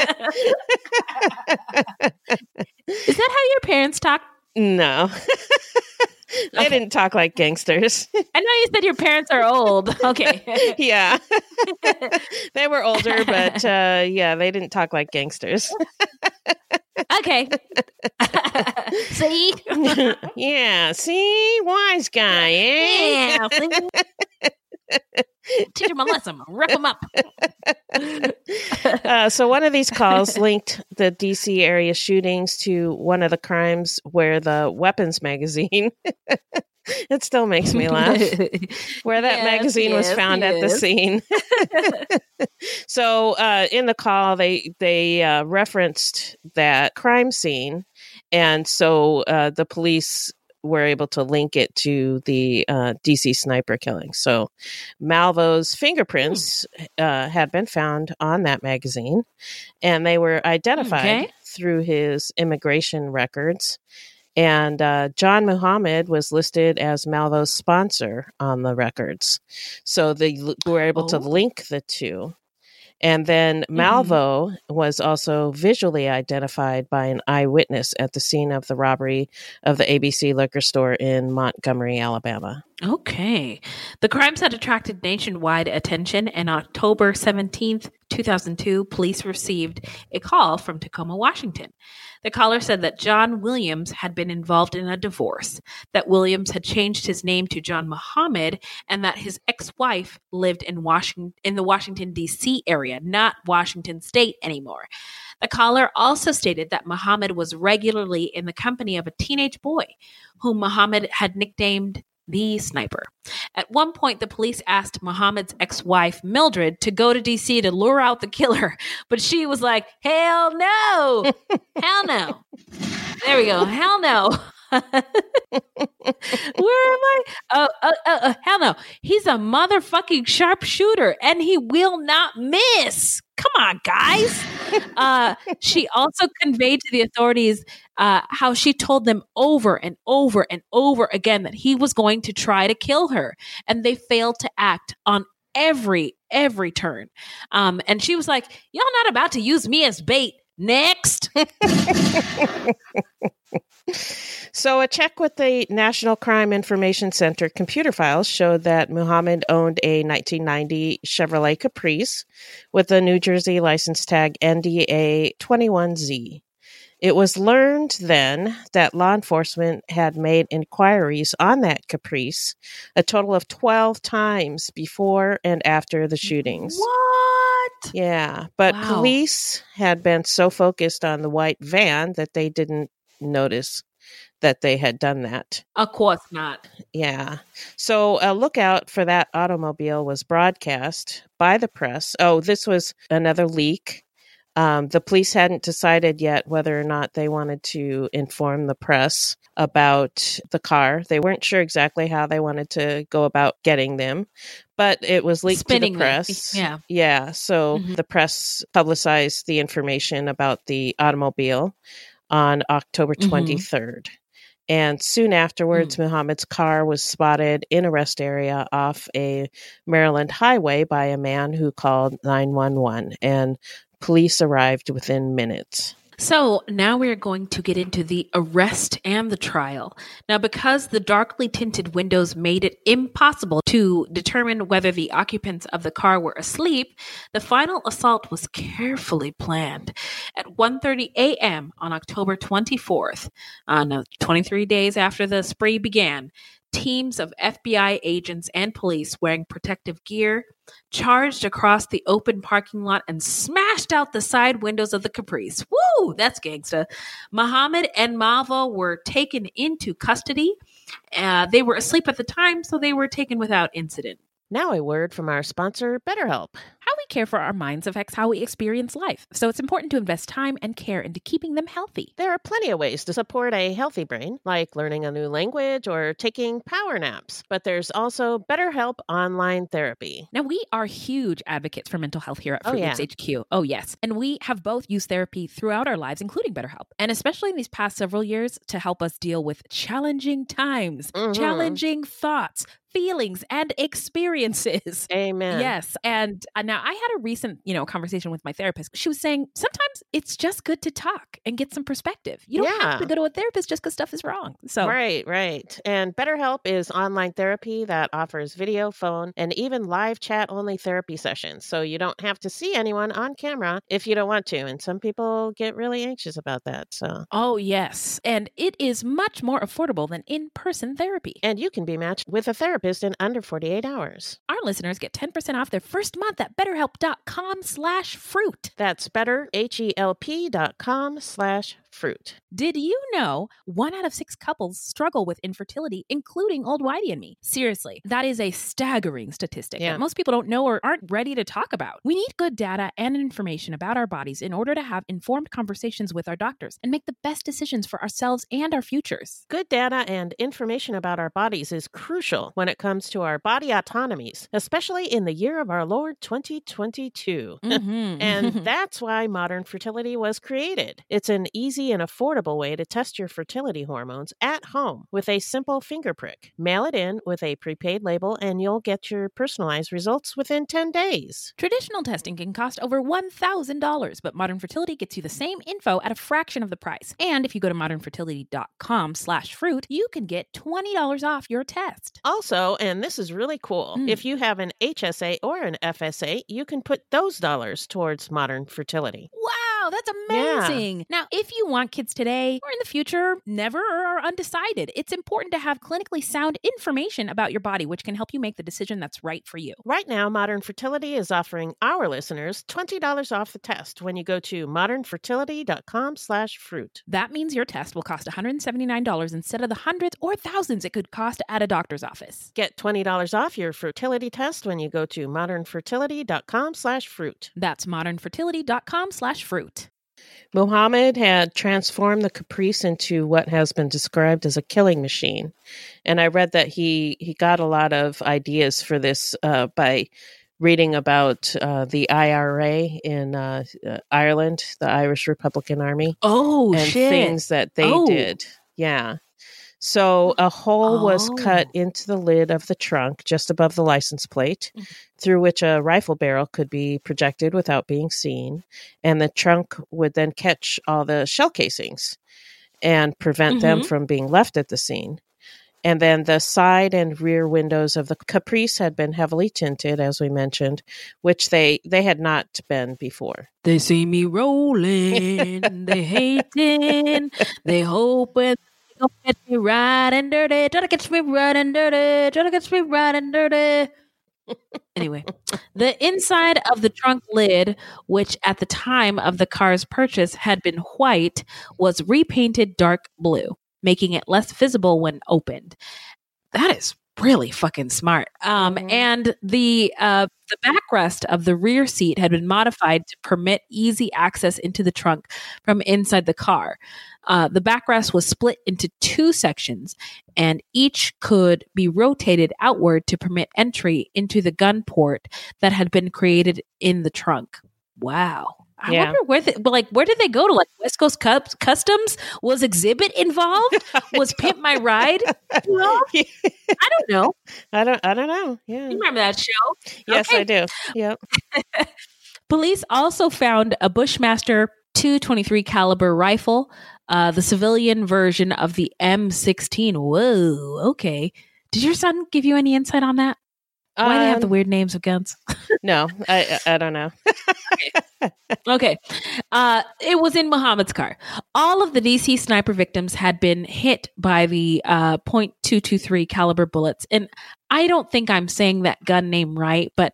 is that how your parents talk? No. they okay. didn't talk like gangsters. I know you said your parents are old. Okay. yeah. they were older, but uh, yeah, they didn't talk like gangsters. okay. see? yeah. See? Wise guy, eh? Yeah. Teach him a lesson. Rip him up. uh, so one of these calls linked the DC area shootings to one of the crimes where the weapons magazine. it still makes me laugh. where that yes, magazine yes, was found yes. at the scene. so uh, in the call, they they uh, referenced that crime scene, and so uh, the police were able to link it to the uh, DC sniper killing. So Malvo's fingerprints uh, had been found on that magazine, and they were identified Okay. through his immigration records. And uh, John Muhammad was listed as Malvo's sponsor on the records. So they were able to Oh. link the two. And then mm-hmm. Malvo was also visually identified by an eyewitness at the scene of the robbery of the ABC liquor store in Montgomery, Alabama. Okay. The crimes had attracted nationwide attention, and October 17th, 2002, police received a call from Tacoma, Washington. The caller said that John Williams had been involved in a divorce, that Williams had changed his name to John Muhammad, and that his ex-wife lived in Washington in the Washington D.C. area, not Washington state anymore. The caller also stated that Muhammad was regularly in the company of a teenage boy whom Muhammad had nicknamed the sniper. At one point, the police asked Muhammad's ex wife, Mildred, to go to DC to lure out the killer, but she was like, hell no! hell no! There we go. Hell no. Where am I? Oh, oh, hell no. He's a motherfucking sharpshooter and he will not miss. Come on, guys. Uh, she also conveyed to the authorities uh, how she told them over and over and over again that he was going to try to kill her, and they failed to act on every every turn. Um, and she was like, "Y'all not about to use me as bait." Next, So, a check with the National Crime Information Center computer files showed that Muhammad owned a 1990 Chevrolet Caprice with a New Jersey license tag NDA 21Z. It was learned then that law enforcement had made inquiries on that Caprice a total of 12 times before and after the shootings. what? Yeah, but Wow. police had been so focused on the white van that they didn't notice that they had done that. Of course not. Yeah. So a lookout for that automobile was broadcast by the press. Oh, this was another leak. Um, the police hadn't decided yet whether or not they wanted to inform the press about the car. They weren't sure exactly how they wanted to go about getting them, but it was leaked Spinning to the press. Yeah. Yeah. So Mhm. the press publicized the information about the automobile on October Mhm. 23rd. And soon afterwards, Muhammad's car was spotted in a rest area off a Maryland highway by a man who called 911, and police arrived within minutes. So now we're going to get into the arrest and the trial. Now, because the darkly tinted windows made it impossible to determine whether the occupants of the car were asleep, the final assault was carefully planned. At 1:30 a.m. on October 24th, on uh, 23 days after the spree began, teams of FBI agents and police wearing protective gear charged across the open parking lot and smashed out the side windows of the Caprice. Woo, that's gangsta. Muhammad and Malvo were taken into custody. Uh, they were asleep at the time, so they were taken without incident. Now, a word from our sponsor, BetterHelp. How we care for our minds affects how we experience life, so it's important to invest time and care into keeping them healthy. There are plenty of ways to support a healthy brain, like learning a new language or taking power naps. But there's also BetterHelp online therapy. Now, we are huge advocates for mental health here at Oh, Fruit yeah. Loops HQ. Oh, yes. And we have both used therapy throughout our lives, including BetterHelp. And especially in these past several years to help us deal with challenging times, Mhm. challenging thoughts, feelings, and experiences. Amen. Yes. And uh, now I had a recent, you know, conversation with my therapist. She was saying sometimes it's just good to talk and get some perspective. You don't have to go to a therapist just because stuff is wrong. So Right, right. And BetterHelp is online therapy that offers video, phone, and even live chat only therapy sessions. So you don't have to see anyone on camera if you don't want to. And some people get really anxious about that. So Oh, yes. And it is much more affordable than in person therapy. and you can be matched with a therapist in under 48 hours. Our listeners get 10% off their first month at betterhelp.com slash fruit. That's better, H-E-L-P dot com slash fruit. Did you know one out of six couples struggle with infertility, including old Whitey and me? Seriously, that is a staggering statistic Yeah. that most people don't know or aren't ready to talk about. We need good data and information about our bodies in order to have informed conversations with our doctors and make the best decisions for ourselves and our futures. Good data and information about our bodies is crucial when it comes to our body autonomies, especially in the year of our Lord 2022. Mhm. And that's why modern fertility was created. It's an easy and affordable way to test your fertility hormones at home with a simple finger prick. Mail it in with a prepaid label, and you'll get your personalized results within 10 days. Traditional testing can cost over $1,000, but Modern Fertility gets you the same info at a fraction of the price. And if you go to modernfertility.com slash fruit, you can get $20 off your test. Also, and this is really cool, Mm. if you have an HSA or an FSA, you can put those dollars towards modern fertility. Wow, that's Yeah. amazing. Now, if you want kids today or in the future, never or are undecided, it's important to have clinically sound information about your body, which can help you make the decision that's right for you. Right now, Modern Fertility is offering our listeners $20 off the test when you go to modernfertility.com slash fruit. That means your test will cost $179 instead of the hundreds or thousands it could cost at a doctor's office. Get $20 off your fertility test when you go to modernfertility.com slash fruit. That's modernfertility.com slash fruit. Muhammad had transformed the caprice into what has been described as a killing machine. And I read that he, he got a lot of ideas for this uh, by reading about uh, the IRA in uh, uh, Ireland, the Irish Republican Army. Oh, and things that they Oh. did. Yeah. So a hole was cut Oh. into the lid of the trunk just above the license plate, Mhm. through which a rifle barrel could be projected without being seen. And the trunk would then catch all the shell casings and prevent them Mhm. from being left at the scene. And then the side and rear windows of the Caprice had been heavily tinted, as we mentioned, which they, they had not been before. They see me rolling, they hating, they hoping gonna catch me right and dirty, try to catch me right and dirty, try to catch me right and dirty. Anyway, the inside of the trunk lid, which at the time of the car's purchase had been white, was repainted dark blue, making it less visible when opened. That is really fucking smart. Um, Mhm. and the uh, the backrest of the rear seat had been modified to permit easy access into the trunk from inside the car. Uh, the backrest was split into two sections, and each could be rotated outward to permit entry into the gun port that had been created in the trunk. Wow. I Yeah. wonder where, they, but like, where did they go to? Like West Coast Cus- Customs was Xzibit involved? Was Pimp My Ride? involved? I don't know. I don't I don't know. Yeah. You remember that show? Yes, Okay. I do. Yep. Police also found a Bushmaster 223 caliber rifle, uh, the civilian version of the M16. Whoa, okay. Did your son give you any insight on that? Why they have the Um, weird names of guns? No, I I don't know. Okay. Uh, it was in Muhammad's car. All of the DC sniper victims had been hit by the uh, .223 caliber bullets. And I don't think I'm saying that gun name right, but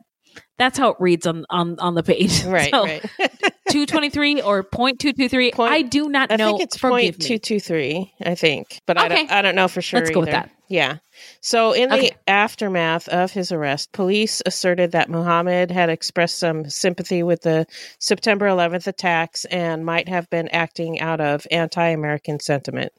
that's how it reads on, on, on the page. Right, So, right. 223 or .223. Point- I do not I know. think it's Forgive point me. two two three. I think, but I don't. I don't know for sure. Let's go with that. Yeah. So in the Okay. aftermath of his arrest, police asserted that Muhammad had expressed some sympathy with the September 11th attacks and might have been acting out of anti-American sentiment.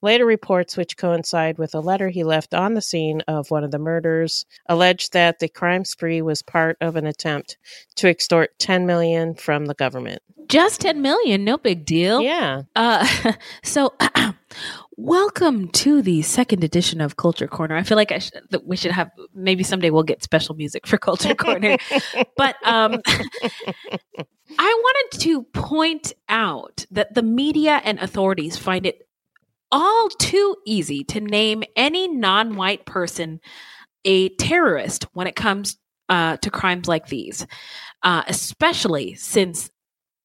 Later reports, which coincide with a letter he left on the scene of one of the murders, alleged that the crime spree was part of an attempt to extort 10 million from the government. Just 10 million. No big deal. Yeah. Uh, so, welcome to the second edition of Culture Corner. I feel like I that we should have maybe someday we'll get special music for Culture Corner. but um, I wanted to point out that the media and authorities find it all too easy to name any non-white person a terrorist when it comes uh, to crimes like these, uh, especially since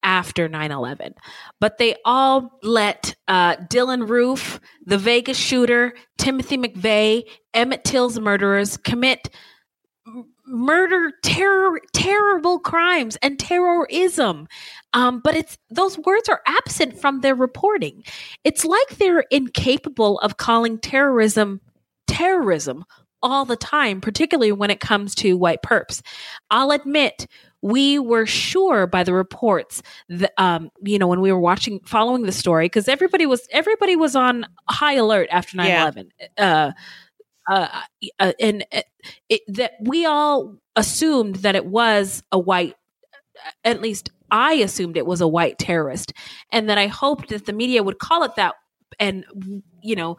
after 9 11. But they all let uh, Dylann Roof, the Vegas shooter, Timothy McVeigh, Emmett Till's murderers commit murder, terror, terrible crimes, and terrorism. Um, but it's those words are absent from their reporting. It's like they're incapable of calling terrorism terrorism all the time, particularly when it comes to white perps. I'll admit we were sure by the reports that um, you know when we were watching following the story because everybody was everybody was on high alert after 9-11 yeah. uh, uh, uh, and uh, it, that we all assumed that it was a white at least i assumed it was a white terrorist and that i hoped that the media would call it that and you know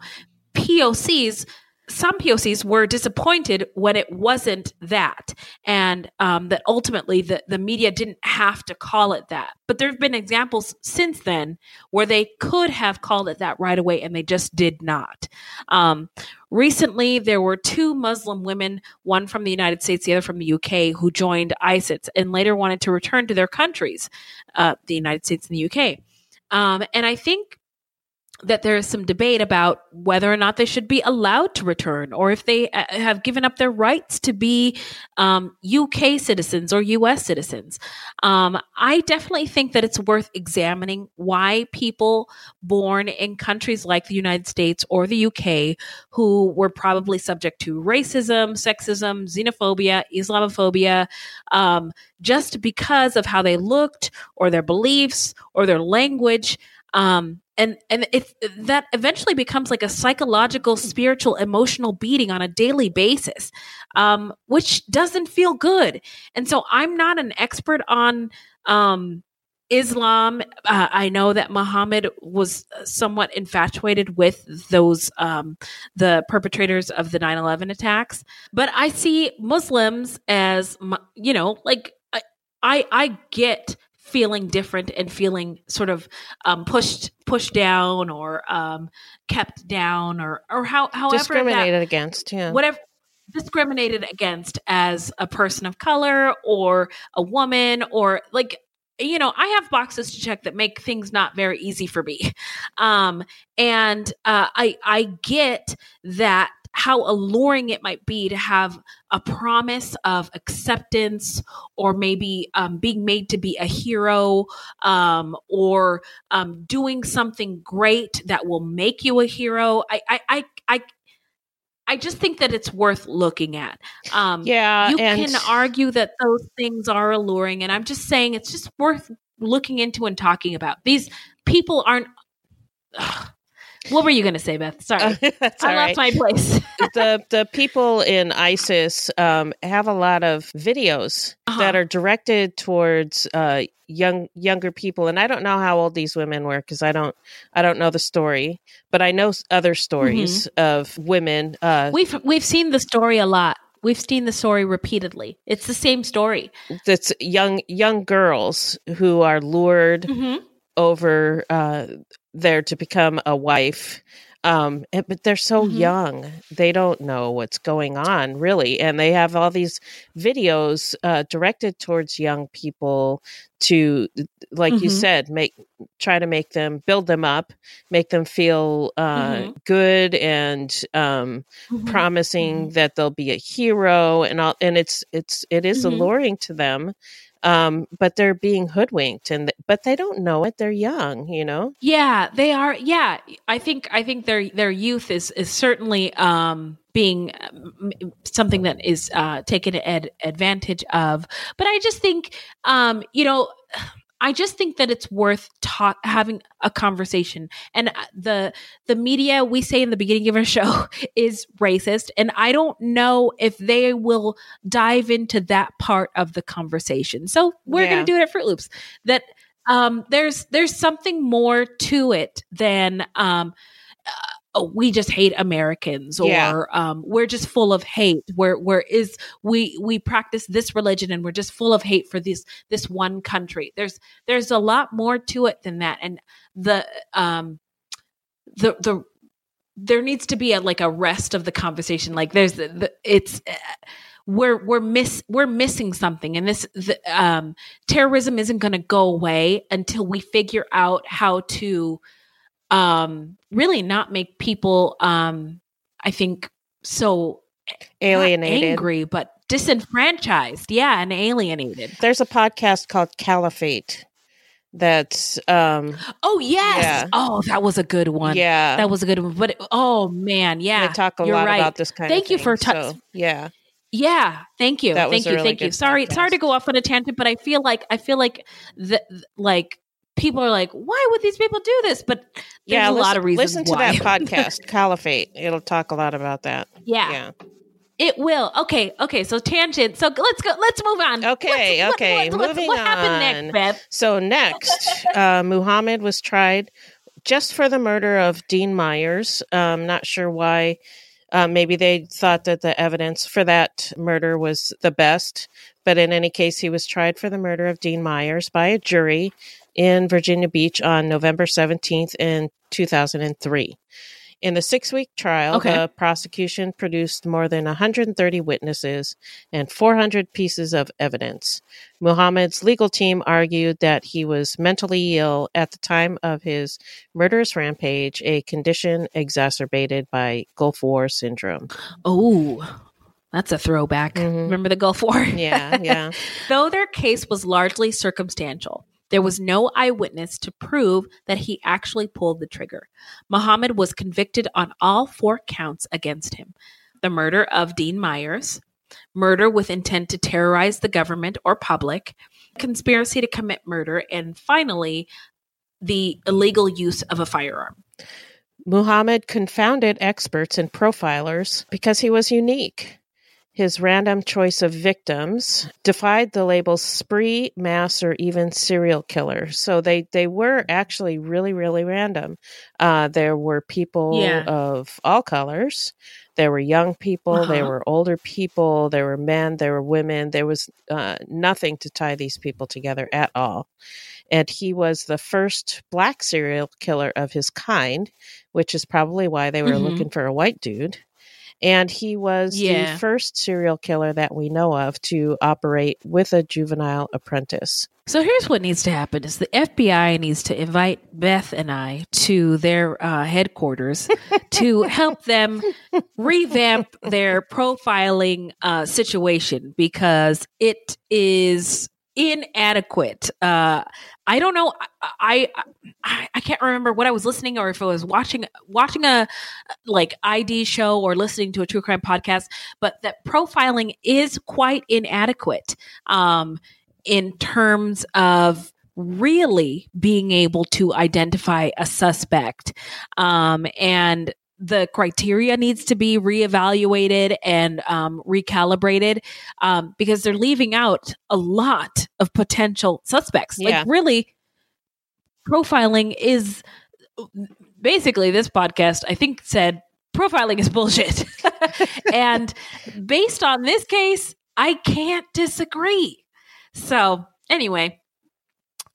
pocs some POCs were disappointed when it wasn't that, and um, that ultimately the, the media didn't have to call it that. But there have been examples since then where they could have called it that right away, and they just did not. Um, recently, there were two Muslim women, one from the United States, the other from the UK, who joined ISIS and later wanted to return to their countries, uh, the United States and the UK. Um, and I think that there is some debate about whether or not they should be allowed to return or if they uh, have given up their rights to be um, UK citizens or US citizens. Um, I definitely think that it's worth examining why people born in countries like the United States or the UK who were probably subject to racism, sexism, xenophobia, Islamophobia, um, just because of how they looked or their beliefs or their language. Um, and and it that eventually becomes like a psychological spiritual emotional beating on a daily basis um, which doesn't feel good. And so i'm not an expert on um, islam. Uh, i know that muhammad was somewhat infatuated with those um, the perpetrators of the 9-11 attacks. But i see muslims as you know like I, I get feeling different and feeling sort of um, pushed pushed down or um, kept down or or how however discriminated that, against yeah. whatever discriminated against as a person of color or a woman or like you know i have boxes to check that make things not very easy for me. Um and uh, i i get that how alluring it might be to have a promise of acceptance or maybe um, being made to be a hero um, or um, doing something great that will make you a hero. I, I, I, I I just think that it's worth looking at. Um, yeah, you can argue that those things are alluring, and I'm just saying it's just worth looking into and talking about. These people aren't. Ugh, what were you going to say, Beth? Sorry, uh, I left right. my place. the the people in ISIS um, have a lot of videos uh-huh. that are directed towards uh, young younger people, and I don't know how old these women were because I don't I don't know the story, but I know other stories mm-hmm. of women. Uh, we've we've seen the story a lot. We've seen the story repeatedly. It's the same story. That's young young girls who are lured mm-hmm. over uh, there to become a wife um but they're so mm-hmm. young they don't know what's going on really and they have all these videos uh directed towards young people to like mm-hmm. you said make try to make them build them up make them feel uh mm-hmm. good and um mm-hmm. promising mm-hmm. that they'll be a hero and all and it's it's it is mm-hmm. alluring to them um, but they're being hoodwinked and but they don't know it. They're young you know? Yeah they are yeah. I think i think their their youth is is certainly um being um, something that is uh taken ad- advantage of. But i just think um you know I just think that it's worth ta- having a conversation. And uh, the the media we say in the beginning of our show is racist, and I don't know if they will dive into that part of the conversation. So we're yeah. going to do it at Fruit Loops. That um, there's there's something more to it than um, oh, we just hate Americans or yeah. um, we're just full of hate. Where where is we we practice this religion and we're just full of hate for this this one country. There's there's a lot more to it than that, and the um the the there needs to be a like a rest of the conversation. Like there's the, the it's. Uh, we're we're miss we're missing something and this the, um, terrorism isn't going to go away until we figure out how to um, really not make people, um, I think, so alienated, angry, but disenfranchised, yeah, and alienated. There's a podcast called Caliphate that's um Oh yes. Yeah. Oh, that was a good one. yeah That was a good one. But it- oh man, yeah. they talk a lot right. about this kind Thank of you for tou- so, yeah Yeah, thank you. That thank you. really thank you. Sorry, it's hard to go off on a tangent, but I feel like I feel like the like people are like, why would these people do this? But there's yeah a listen, lot of reasons listen to why. that podcast Caliphate it'll talk a lot about that yeah, yeah it will. Okay, okay. So tangent. So let's go. Let's move on. Okay, okay, What, what, moving what happened on. next, Beth? So next, uh, Muhammad was tried just for the murder of Dean Myers. Um, not sure why. Uh, maybe they thought that the evidence for that murder was the best, but in any case, he was tried for the murder of Dean Myers by a jury in Virginia Beach on November 17th in 2003. In the six week trial, Okay. the prosecution produced more than 130 witnesses and 400 pieces of evidence. Muhammad's legal team argued that he was mentally ill at the time of his murderous rampage, a condition exacerbated by Gulf War syndrome. Oh, that's a throwback. Mhm. Remember the Gulf War? Yeah, yeah. Though their case was largely circumstantial, there was no eyewitness to prove that he actually pulled the trigger. Muhammad was convicted on all four counts against him the murder of Dean Myers, murder with intent to terrorize the government or public, conspiracy to commit murder, and finally, the illegal use of a firearm. Muhammad confounded experts and profilers because he was unique. His random choice of victims defied the labels spree, mass, or even serial killer. So they, they were actually really, really random. Uh, there were people Yeah. of all colors. There were young people. There Uh-huh. were older people. There were men. There were women. There was uh, nothing to tie these people together at all. And he was the first black serial killer of his kind, which is probably why they were Mhm. looking for a white dude. And he was Yeah. the first serial killer that we know of to operate with a juvenile apprentice. So here's what needs to happen: is the FBI needs to invite Beth and I to their uh, headquarters to help them revamp their profiling uh, situation because it is inadequate. Uh, I don't know. I, I I can't remember what I was listening or if I was watching watching a like ID show or listening to a true crime podcast, but that profiling is quite inadequate. Um, in terms of really being able to identify a suspect um, and the criteria needs to be reevaluated and um, recalibrated um, because they're leaving out a lot of potential suspects. Yeah. like really profiling is basically this podcast i think said profiling is bullshit. And based on this case i can't disagree. So, anyway,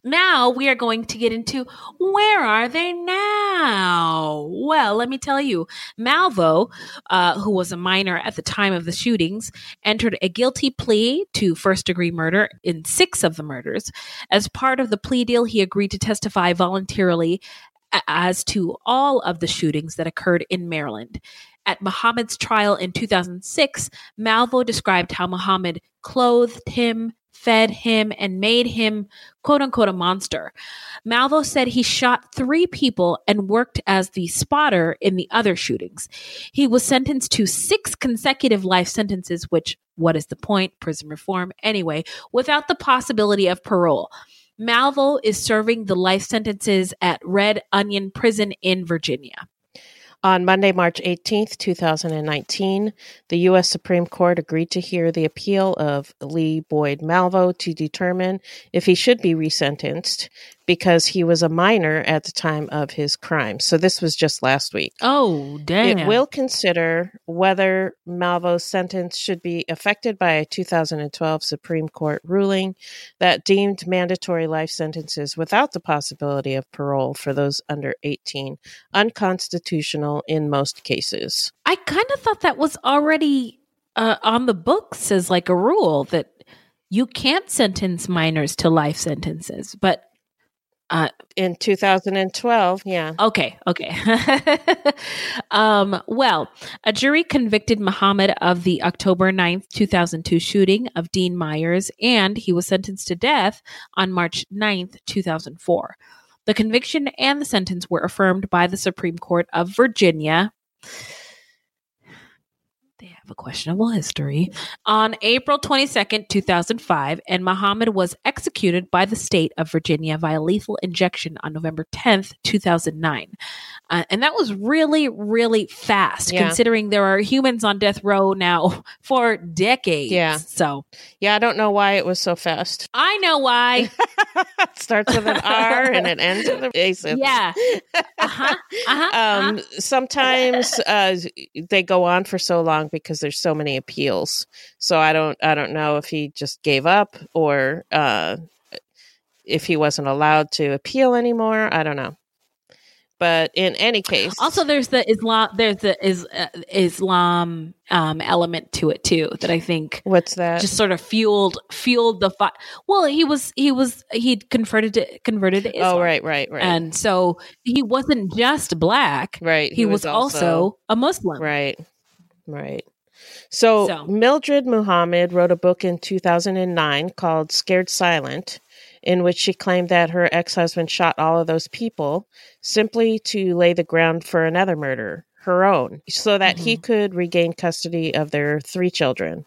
now we are going to get into where are they now? Well, let me tell you, Malvo, uh, who was a minor at the time of the shootings, entered a guilty plea to first degree murder in six of the murders. As part of the plea deal, he agreed to testify voluntarily as to all of the shootings that occurred in Maryland. At Muhammad's trial in 2006, Malvo described how Muhammad clothed him, fed him, and made him quote unquote a monster. Malvo said he shot three people and worked as the spotter in the other shootings. He was sentenced to six consecutive life sentences, which, what is the point? Prison reform. Anyway, without the possibility of parole. Malvo is serving the life sentences at Red Onion Prison in Virginia. On Monday, March 18th, 2019, the U.S. Supreme Court agreed to hear the appeal of Lee Boyd Malvo to determine if he should be resentenced because he was a minor at the time of his crime. So this was just last week. Oh, damn. It will consider whether Malvo's sentence should be affected by a 2012 Supreme Court ruling that deemed mandatory life sentences without the possibility of parole for those under 18 unconstitutional in most cases. I kind of thought that was already uh, on the books as like a rule that you can't sentence minors to life sentences, but Uh, in 2012, yeah. Okay, okay. um, well, a jury convicted Muhammad of the October 9th, 2002 shooting of Dean Meyers, and he was sentenced to death on March 9th, 2004. The conviction and the sentence were affirmed by the Supreme Court of Virginia have a questionable history. On April 22nd, 2005, and Muhammad was executed by the state of Virginia via lethal injection on November 10th, 2009. Uh, and that was really, really fast, Yeah. considering there are humans on death row now for decades. Yeah. So Yeah, I don't know why it was so fast. I know why. it starts with an R and it ends with A. symbol. yeah. Uh-huh. Uh-huh. Um, sometimes uh, they go on for so long because there's so many appeals. So I don't, I don't know if he just gave up or uh, if he wasn't allowed to appeal anymore. I don't know. But in any case, Also, there's the Islam. There's the is, uh, Islam um, element to it too that I think what's that? just sort of fueled fueled the fight. Well, he was he was he'd converted to converted to Islam. oh, right, right, right, And so he wasn't just black. right. He, was, also, a Muslim. Right. Right. So, So- Mildred Muhammad wrote a book in 2009 called Scared Silent, in which she claimed that her ex husband shot all of those people simply to lay the ground for another murder, her own, so that he mm-hmm. could regain custody of their three children.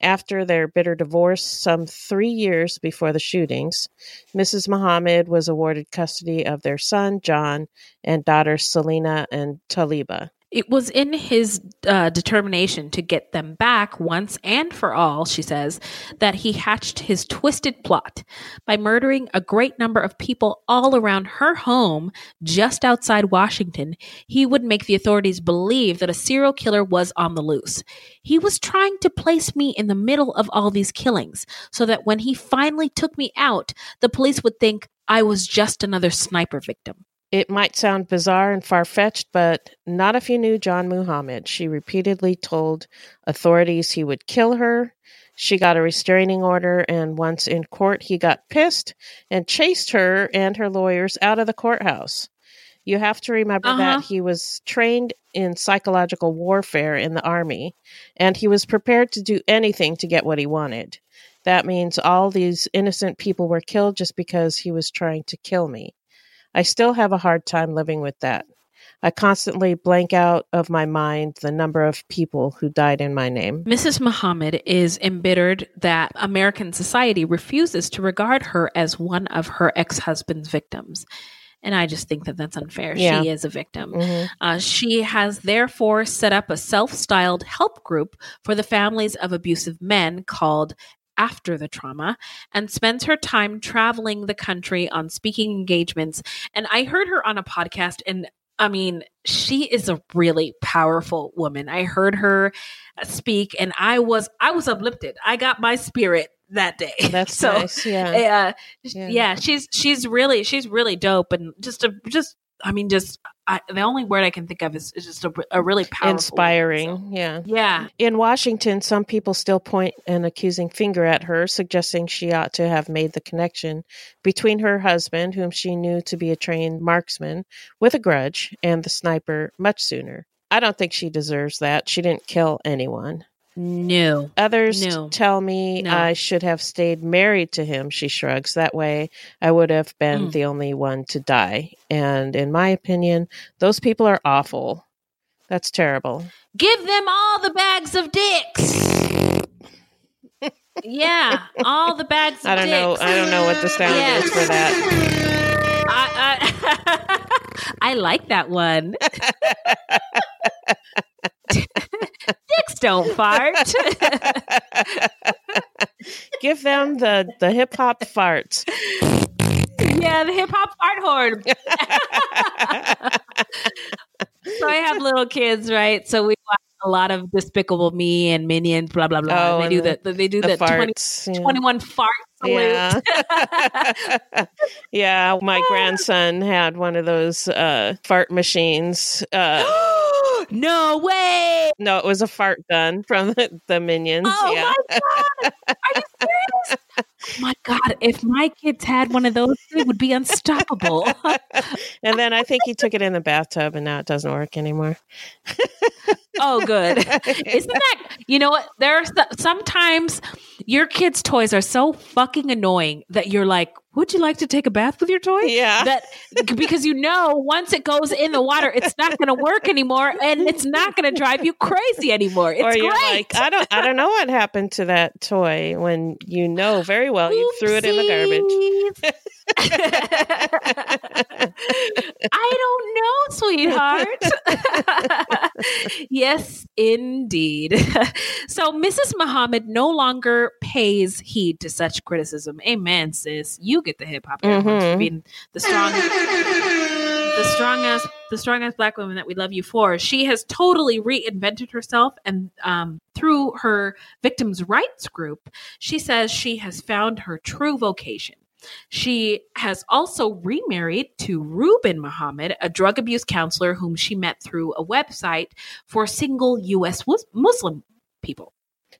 After their bitter divorce, some three years before the shootings, Mrs. Muhammad was awarded custody of their son, John, and daughters, Salena and Taalibah. It was in his uh, determination to get them back once and for all, she says, that he hatched his twisted plot. By murdering a great number of people all around her home just outside Washington, he would make the authorities believe that a serial killer was on the loose. He was trying to place me in the middle of all these killings so that when he finally took me out, the police would think I was just another sniper victim. It might sound bizarre and far fetched, but not if you knew John Muhammad. She repeatedly told authorities he would kill her. She got a restraining order, and once in court, he got pissed and chased her and her lawyers out of the courthouse. You have to remember Uh-huh. that he was trained in psychological warfare in the army, and he was prepared to do anything to get what he wanted. That means all these innocent people were killed just because he was trying to kill me. I still have a hard time living with that. I constantly blank out of my mind the number of people who died in my name. Mrs. Muhammad is embittered that American society refuses to regard her as one of her ex husband's victims. And I just think that that's unfair. Yeah. She is a victim. Mhm. Uh, she has therefore set up a self styled help group for the families of abusive men called After the Trauma and spends her time traveling the country on speaking engagements. And I heard her on a podcast, and I mean, she is a really powerful woman. I heard her speak, and I was I was uplifted. I got my spirit that day. That's so nice. Yeah. yeah. Yeah. yeah, she's she's really she's really dope and just a just I mean just I, the only word I can think of is, is just a, a really powerful Inspiring. so. Yeah. Yeah, In Washington, some people still point an accusing finger at her, suggesting she ought to have made the connection between her husband, whom she knew to be a trained marksman with a grudge, and the sniper much sooner. I don't think she deserves that. She didn't kill anyone. No, Others No. tell me No. I should have stayed married to him, she shrugs. That way I would have been Mm. the only one to die. And in my opinion, those people are awful. That's terrible. give them all the bags of dicks. yeah, all the bags. Of I don't know. I don't know what the sound is for that. I, I, I like that one. Dicks don't fart. Give them the the hip hop farts. yeah, the hip hop fart horn. so I have little kids, right? So we watch a lot of Despicable Me and Minions, blah blah blah. Oh, they do and the, they do The the 20, farts. yeah. 21 fart salute. Yeah. yeah, my grandson had one of those uh, fart machines. Uh, no way! no, it was a fart gun from the, the Minions. Oh yeah. my god! Are you serious? my God, if my kids had one of those, it would be unstoppable. and then I think he took it in the bathtub and now it doesn't work anymore. Oh, good. Isn't that, you know what? There are sometimes your kids' toys are so fucking annoying that you're like, would you like to take a bath with your toy? Yeah. That because you know once it goes in the water, it's not going to work anymore, and it's not going to drive you crazy anymore. It's or you're great. like, I don't, I don't know what happened to that toy when you know very well you threw it in the garbage. I don't know, sweetheart. yes, indeed. so Mrs. Muhammad no longer pays heed to such criticism. Amen, sis. You get the hip hop mm-hmm. being the strong the strongest the strongest black woman that we love you for she has totally reinvented herself and um, through her victims rights group she says she has found her true vocation she has also remarried to Ruben Muhammad, a drug abuse counselor whom she met through a website for single U.S. Muslim people.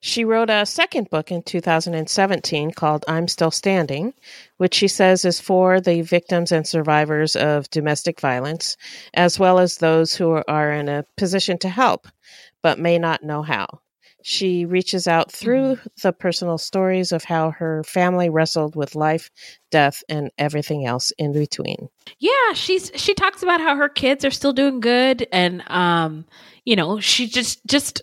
She wrote a second book in 2017 called I'm Still Standing, which she says is for the victims and survivors of domestic violence, as well as those who are in a position to help but may not know how. She reaches out through mm-hmm. the personal stories of how her family wrestled with life, death, and everything else in between. Yeah, she's she talks about how her kids are still doing good, and um, you know, she just just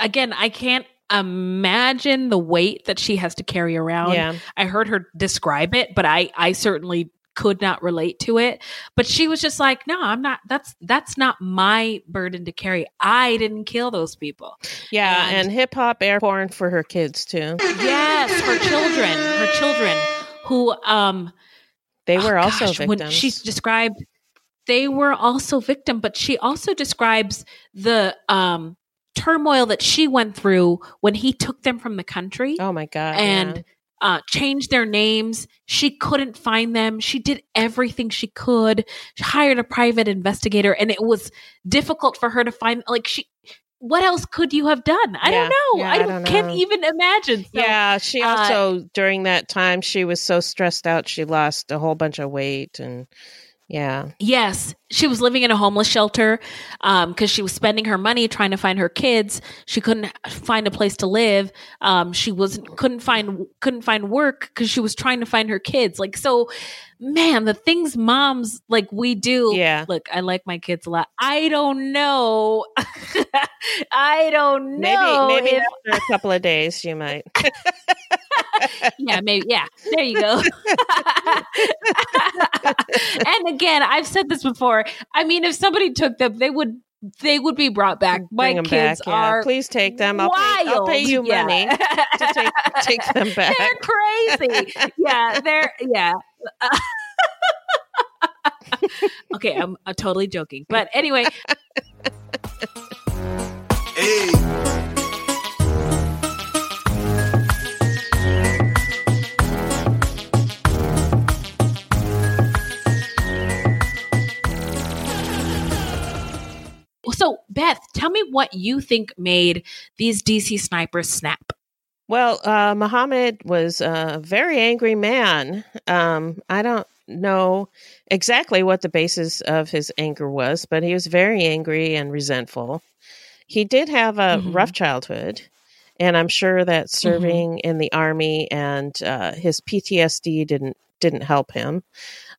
again, I can't imagine the weight that she has to carry around. Yeah. I heard her describe it, but I I certainly could not relate to it. But she was just like no i'm not that's that's not my burden to carry. I didn't kill those people. Yeah and, and hip hop air porn for her kids too. Yes her children her children who um they were oh, also gosh, victims when she's described they were also victim but she also describes the um turmoil that she went through when he took them from the country. Oh my god and yeah uh, changed their names. She couldn't find them. She did everything she could. She hired a private investigator, and it was difficult for her to find. Like she, what else could you have done? I yeah, don't know. Yeah, I, I don't can't know. even imagine. So, yeah, she uh, also uh, during that time she was so stressed out she lost a whole bunch of weight and yeah. Yes, she was living in a homeless shelter because um, she was spending her money trying to find her kids. She couldn't find a place to live. Um, she wasn't couldn't find couldn't find work because she was trying to find her kids. Like so, man, the things moms like we do. Yeah. Look, I like my kids a lot. I don't know. I don't know. Maybe maybe if- after a couple of days you might. yeah, maybe. Yeah, there you go. and again, I've said this before. I mean, if somebody took them, they would they would be brought back. My kids back, yeah. are please take them. I'll. Pay, I'll pay you yeah. money to take, take them back. They're crazy. yeah, they're yeah. okay, I'm, I'm totally joking, but anyway. hey. So, Beth, tell me what you think made these DC snipers snap. Well, uh, Muhammad was a very angry man. Um, I don't know exactly what the basis of his anger was, but he was very angry and resentful. He did have a mm-hmm. rough childhood, and I'm sure that mm-hmm. serving mm-hmm. in the army and uh, his PTSD didn't didn't help him.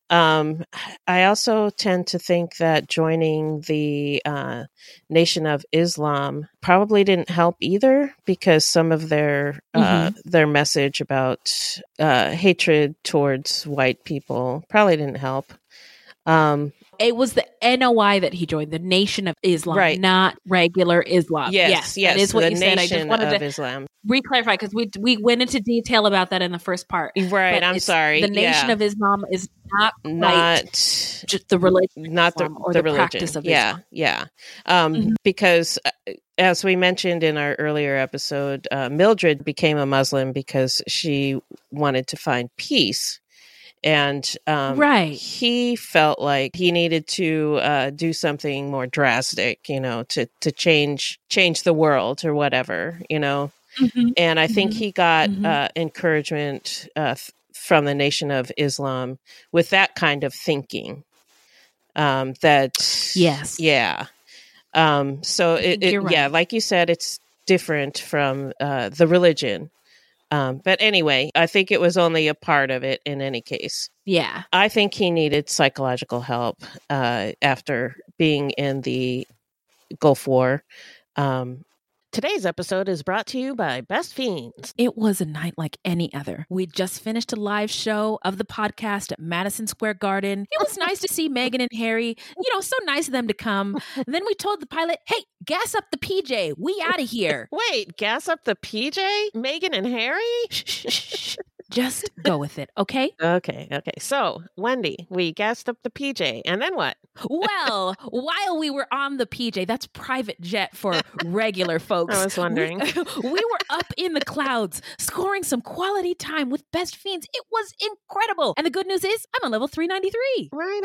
Um, I also tend to think that joining the uh, Nation of Islam probably didn't help either, because some of their uh, mm-hmm. their message about uh, hatred towards white people probably didn't help. Um, it was the NOI that he joined, the Nation of Islam, right. not regular Islam. Yes, yes, yes that is what the you Nation said. I just wanted of to Islam. re-clarify because we we went into detail about that in the first part. Right, I'm sorry. The Nation yeah. of Islam is not not the religion, not the or the, the practice of yeah, Islam. Yeah, um, mm-hmm. because. Uh, as we mentioned in our earlier episode, uh, Mildred became a Muslim because she wanted to find peace and um, right he felt like he needed to uh, do something more drastic you know to to change change the world or whatever you know Mhm. and I think Mhm. he got Mhm. uh, encouragement uh, f- from the Nation of Islam with that kind of thinking. Um, that Yes. yeah. Um, so it, it you're yeah, like you said, it's different from uh, the religion. Um, but anyway, I think it was only a part of it in any case. Yeah. I think he needed psychological help uh, after being in the Gulf War. Um, Today's episode is brought to you by Best Fiends. It was a night like any other. We just finished a live show of the podcast at Madison Square Garden. It was nice to see Meghan and Harry. You know, so nice of them to come. then we told the pilot, hey, gas up the PJ. We out of here. Wait, gas up the PJ? Meghan and Harry? Just go with it, okay? Okay, okay. So, Wendy, we gassed up the PJ, and then what? Well, while we were on the PJ, that's private jet for regular folks. I was wondering. We, were up in the clouds, scoring some quality time with Best Fiends. It was incredible. And the good news is, I'm on level 393. Right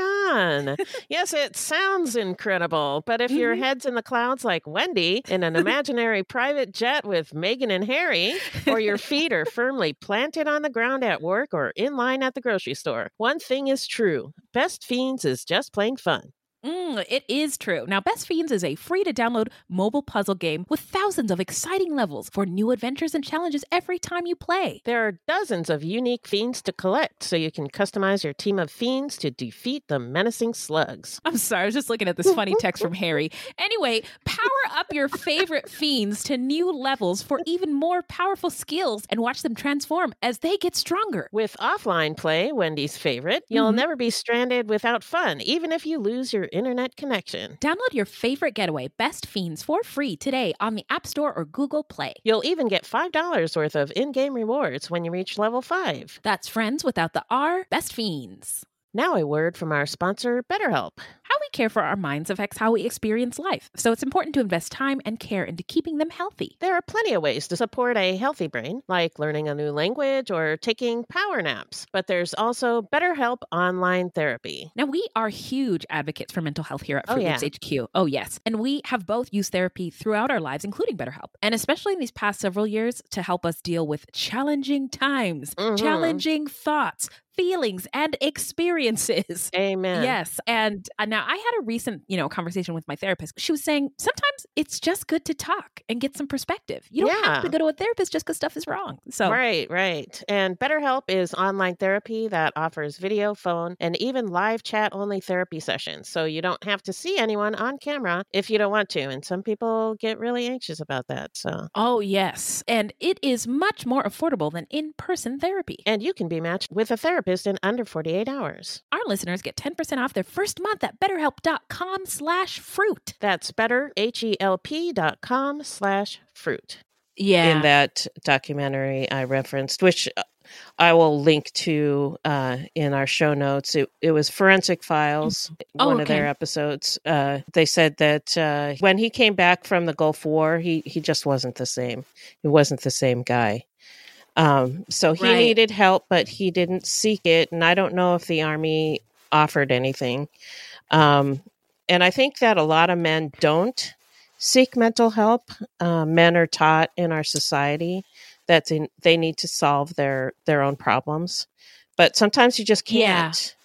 on. yes, it sounds incredible, but if your Mhm. head's in the clouds like Wendy in an imaginary private jet with Meghan and Harry, or your feet are firmly planted on the ground at work or in line at the grocery store, one thing is true Best Fiends is just plain fun. Mm, it is true. Now, Best Fiends is a free to download mobile puzzle game with thousands of exciting levels for new adventures and challenges every time you play. There are dozens of unique fiends to collect, so you can customize your team of fiends to defeat the menacing slugs. I'm sorry, I was just looking at this funny text from Harry. Anyway, power up your favorite fiends to new levels for even more powerful skills and watch them transform as they get stronger. With offline play, Wendy's favorite, you'll Mhm. never be stranded without fun, even if you lose your internet connection. Download your favorite getaway, Best Fiends, for free today on the App Store or Google Play. You'll even get $5 worth of in game rewards when you reach level 5. That's friends without the R, Best Fiends. Now, a word from our sponsor, BetterHelp. How we care for our minds affects how we experience life, so it's important to invest time and care into keeping them healthy. There are plenty of ways to support a healthy brain, like learning a new language or taking power naps. But there's also BetterHelp online therapy. Now, we are huge advocates for mental health here at Oh, Fruit yeah. HQ. Oh, yes. And we have both used therapy throughout our lives, including BetterHelp. And especially in these past several years to help us deal with challenging times, Mhm. challenging thoughts, feelings, and experiences. Amen. Yes. And uh, now I had a recent, you know, conversation with my therapist. She was saying sometimes it's just good to talk and get some perspective. You don't have to go to a therapist just because stuff is wrong. So, Right, right. And BetterHelp is online therapy that offers video, phone, and even live chat only therapy sessions. So you don't have to see anyone on camera if you don't want to. And some people get really anxious about that. So, oh, yes. And it is much more affordable than in person therapy. and you can be matched with a therapist in under 48 hours. Our listeners get 10% off their first month at betterhelp.com slash fruit. That's better, H-E-L-P dot com slash fruit. Yeah. In that documentary I referenced, which uh, I will link to uh, in our show notes. It, it was Forensic Files, Oh, one of their episodes. Uh, they said that uh, when he came back from the Gulf War, he, he just wasn't the same. He wasn't the same guy. Um, so he Right. needed help, but he didn't seek it. And I don't know if the Army offered anything. Um, and I think that a lot of men don't seek mental help. Uh, men are taught in our society that they, they need to solve their their own problems, but sometimes you just can't.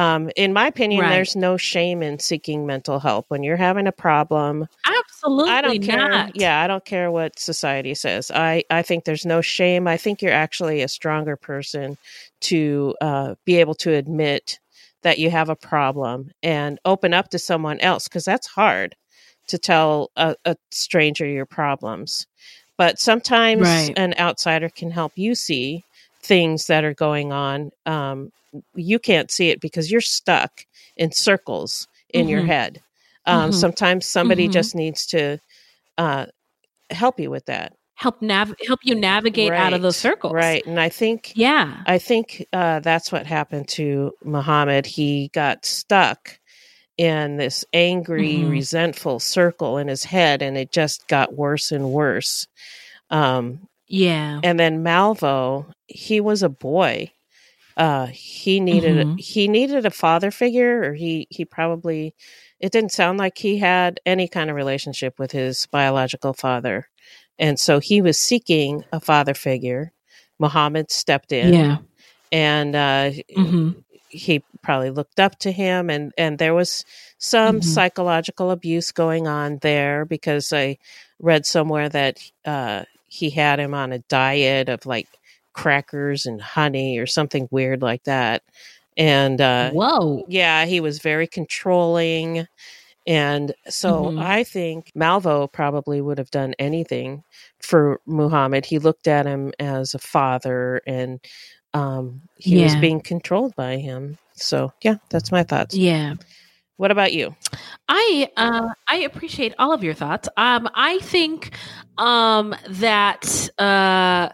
Um, in my opinion, Right. there's no shame in seeking mental help when you're having a problem. Absolutely I don't care. not. Yeah, I don't care what society says. I I think there's no shame. I think you're actually a stronger person to uh, be able to admit that you have a problem and open up to someone else because that's hard to tell a, a stranger your problems. But sometimes Right. an outsider can help you see things that are going on. Um, you can't see it because you're stuck in circles in your Mhm. head. Um, Mhm. Sometimes somebody Mhm. just needs to uh, help you with that. Help nav- help you navigate out of those Right, circles. right? And I think Yeah. I think uh, that's what happened to Muhammad. He got stuck in this angry, Mhm. resentful circle in his head, and it just got worse and worse. Um, Yeah. and then Malvo, he was a boy. Uh, he needed Mhm. he needed a father figure, or he he probably it didn't sound like he had any kind of relationship with his biological father, and so he was seeking a father figure. Muhammad stepped in, Yeah. and uh, hmm he probably looked up to him and and there was some Mhm. psychological abuse going on there because i read somewhere that uh he had him on a diet of like crackers and honey or something weird like that and uh Whoa. yeah he was very controlling and so Mhm. i think malvo probably would have done anything for muhammad he looked at him as a father and um he was being controlled by him so yeah that's my thoughts Yeah. what about you I uh, I appreciate all of your thoughts. Um, I think um, that uh,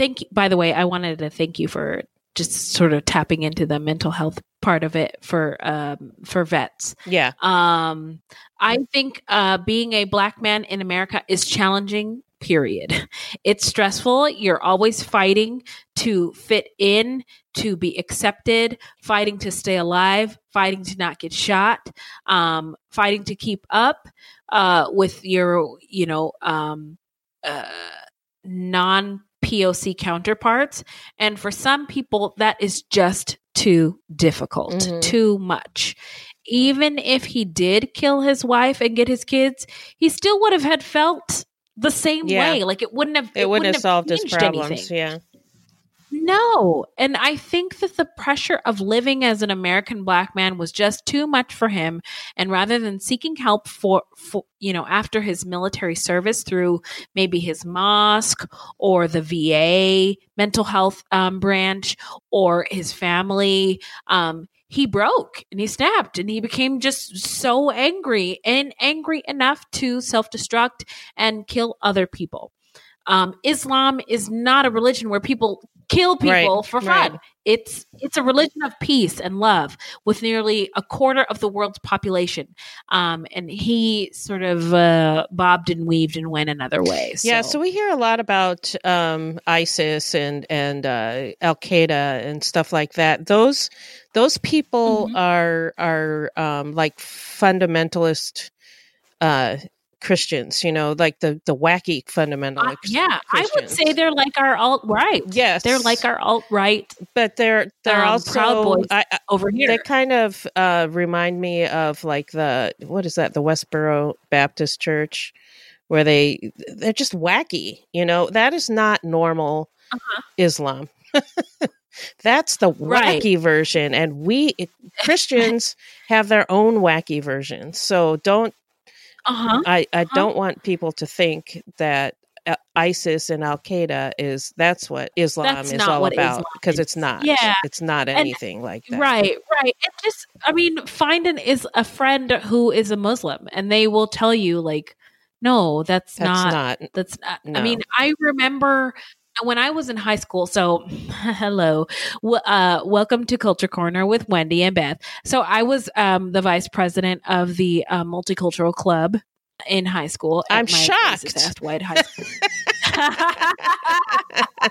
thank. By the way, I wanted to thank you for just sort of tapping into the mental health part of it for um, for vets. yeah Um, I think uh, being a black man in America is challenging. Period. It's stressful. You're always fighting to fit in, to be accepted, fighting to stay alive, fighting to not get shot, um, fighting to keep up uh, with your, you know, um, uh, non POC counterparts. And for some people, that is just too difficult, Mhm. too much. Even if he did kill his wife and get his kids, he still would have had felt the same Yeah. way. Like it wouldn't have. it, wouldn't have solved his problems anything. yeah No. And I think that the pressure of living as an American black man was just too much for him. And rather than seeking help for, for you know, after his military service through maybe his mosque or the VA mental health um, branch or his family, um, he broke and he snapped and he became just so angry and angry enough to self destruct and kill other people. Um, Islam is not a religion where people kill people Right, for fun. right. It's it's a religion of peace and love with nearly a quarter of the world's population. Um, and he sort of uh, bobbed and weaved and went another way. Yeah, so we hear a lot about um, ISIS and and uh, Al Qaeda and stuff like that. Those those people Mhm. are are um, like fundamentalist uh, Christians. You know, like the the wacky fundamentalist. Uh, yeah, I would say they're like our alt right. yes, They're like our alt right but they're they're um, also Proud Boys I, I, over here. they kind of uh, remind me of like the what is that the Westboro Baptist Church where they they're just wacky you know that is not normal Uh-huh. Islam that's the Right. wacky version and we Christians have their own wacky version so don't uh huh. I I Uh-huh. don't want people to think that uh, ISIS and Al Qaeda is that's what Islam That's is all about Islam because is. it's not. Yeah. it's not And- anything like that. Right, right. And just, I mean, find an is a friend who is a Muslim, and they will tell you, like, no, that's, That's not, not. That's not. no. I mean, I remember when I was in high school. So, hello, w- uh, welcome to Culture Corner with Wendy and Beth. So, I was um, the vice president of the uh, multicultural club in high school. at I'm shocked. white high school.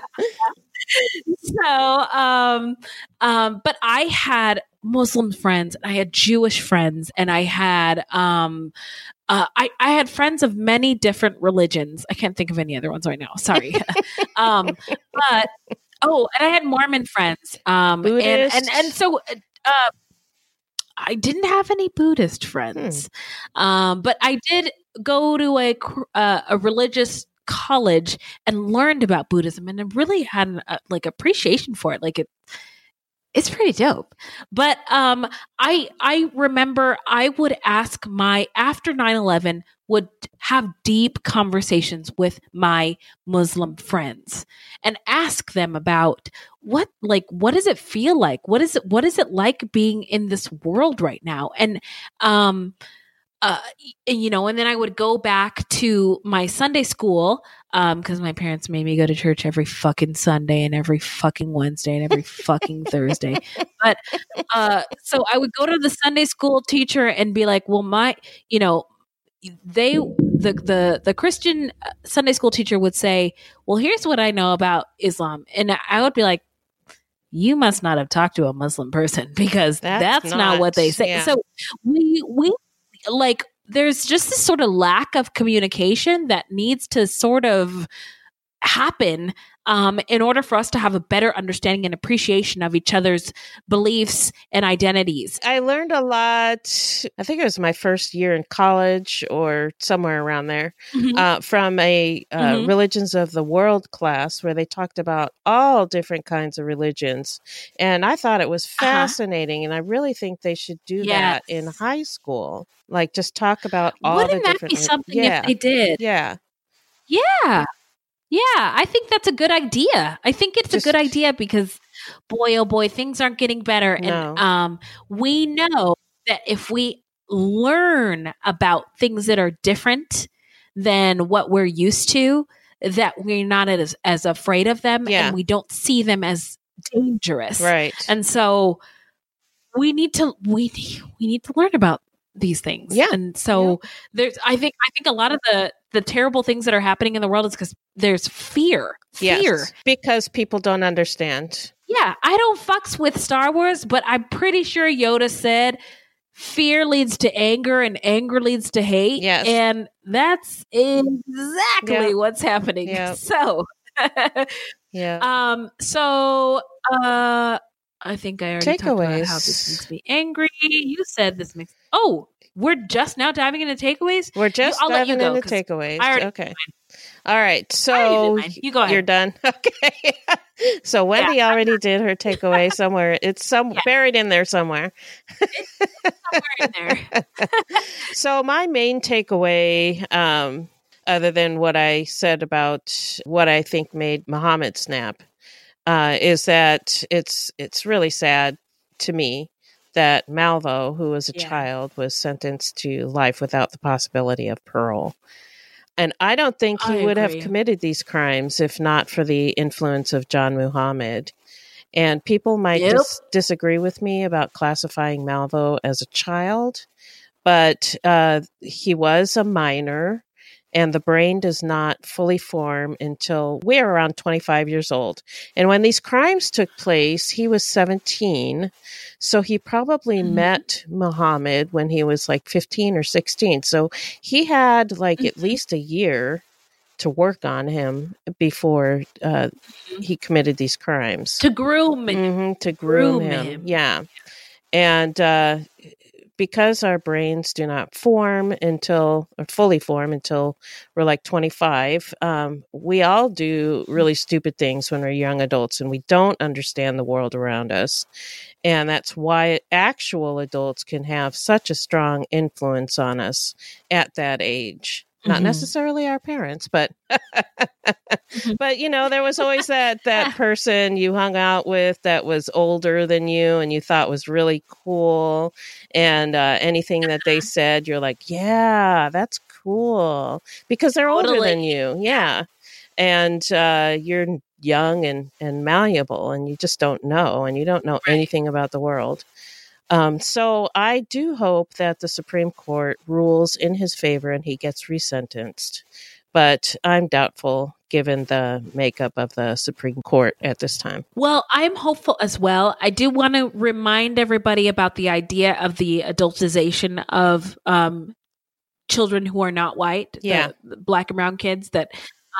so um um but i had muslim friends and i had jewish friends and i had um uh, I, I had friends of many different religions. I can't think of any other ones right now. Sorry. um, but oh, and I had Mormon friends. Um, and, and and so uh, I didn't have any Buddhist friends, um, but I did go to a uh, a religious college and learned about Buddhism, and I really had an, uh, like appreciation for it. Like it, it's pretty dope. But um, I I remember I would ask my after 9-11 would have deep conversations with my Muslim friends and ask them about what like what does it feel like? What is it what is it like being in this world right now? And um uh, you know, and then I would go back to my Sunday school because my parents made me go to church every fucking Sunday and every fucking Wednesday and every fucking Thursday. But uh, so I would go to the Sunday school teacher and be like, "Well, my, you know, they the the the Christian uh, Sunday school teacher would say, "Well, here's what I know about Islam," and I would be like. You must not have talked to a Muslim person because That's that's, not, what they say. yeah. So we we like there's just this sort of lack of communication that needs to sort of happen um, in order for us to have a better understanding and appreciation of each other's beliefs and identities. I learned a lot. I think it was my first year in college or somewhere around there Mhm. uh, from a uh, Mhm. religions of the world class where they talked about all different kinds of religions, and I thought it was fascinating. And I really think they should do that in high school, like just talk about all Wouldn't the that be something yeah, if they did? yeah, Yeah. Yeah, I think that's a good idea. I think it's Just- a good idea because boy oh boy, things aren't getting better No. and um we know that if we learn about things that are different than what we're used to, that we're not as as afraid of them Yeah. and we don't see them as dangerous. right. And so we need to we we need to learn about these things. Yeah. And so there's I think I think a lot of the the terrible things that are happening in the world is because there's fear. Fear. Yes, because people don't understand. Yeah. I don't fucks with Star Wars, but I'm pretty sure Yoda said fear leads to anger and anger leads to hate. Yes. And that's exactly Yeah. what's happening. Yeah. So Yeah. Um. So, uh, I think I already talked about how this makes me angry. You said this makes. Oh, we're just now diving into takeaways. We're just I'll let you diving go, into takeaways. I already Okay. All right. So already did mine. You go ahead. you're done. Okay. so Wendy already did her takeaway somewhere. It's some Yeah. buried in there somewhere. Somewhere in there. So my main takeaway, um, other than what I said about what I think made Muhammad snap, uh, is that it's it's really sad to me that Malvo, who was a Yeah. child, was sentenced to life without the possibility of parole. And I don't think he I would agree. have committed these crimes if not for the influence of John Muhammad. And people might Yep. dis- disagree with me about classifying Malvo as a child, but uh, he was a minor, and the brain does not fully form until we're around 25 years old. And when these crimes took place, he was 17. So he probably Mhm. met Muhammad when he was like 15 or 16. So he had like at Mhm. least a year to work on him before uh, Mhm. he committed these crimes to groom it. hmm to groom, groom him. him. Yeah. And uh, because our brains do not form until, or fully form until we're like 25, um, we all do really stupid things when we're young adults and we don't understand the world around us. And that's why actual adults can have such a strong influence on us at that age. Not Mhm. necessarily our parents, but Mm-hmm. but you know, there was always that that person you hung out with that was older than you and you thought was really cool, and uh, anything that they said, you're like, yeah, that's cool because they're older Totally. than you, yeah, and uh, you're young and and malleable, and you just don't know, and you don't know anything about the world. Um, so I do hope that the Supreme Court rules in his favor and he gets resentenced. But I'm doubtful given the makeup of the Supreme Court at this time. Well, I'm hopeful as well. I do want to remind everybody about the idea of the adultization of um, children who are not white, Yeah. the black and brown kids that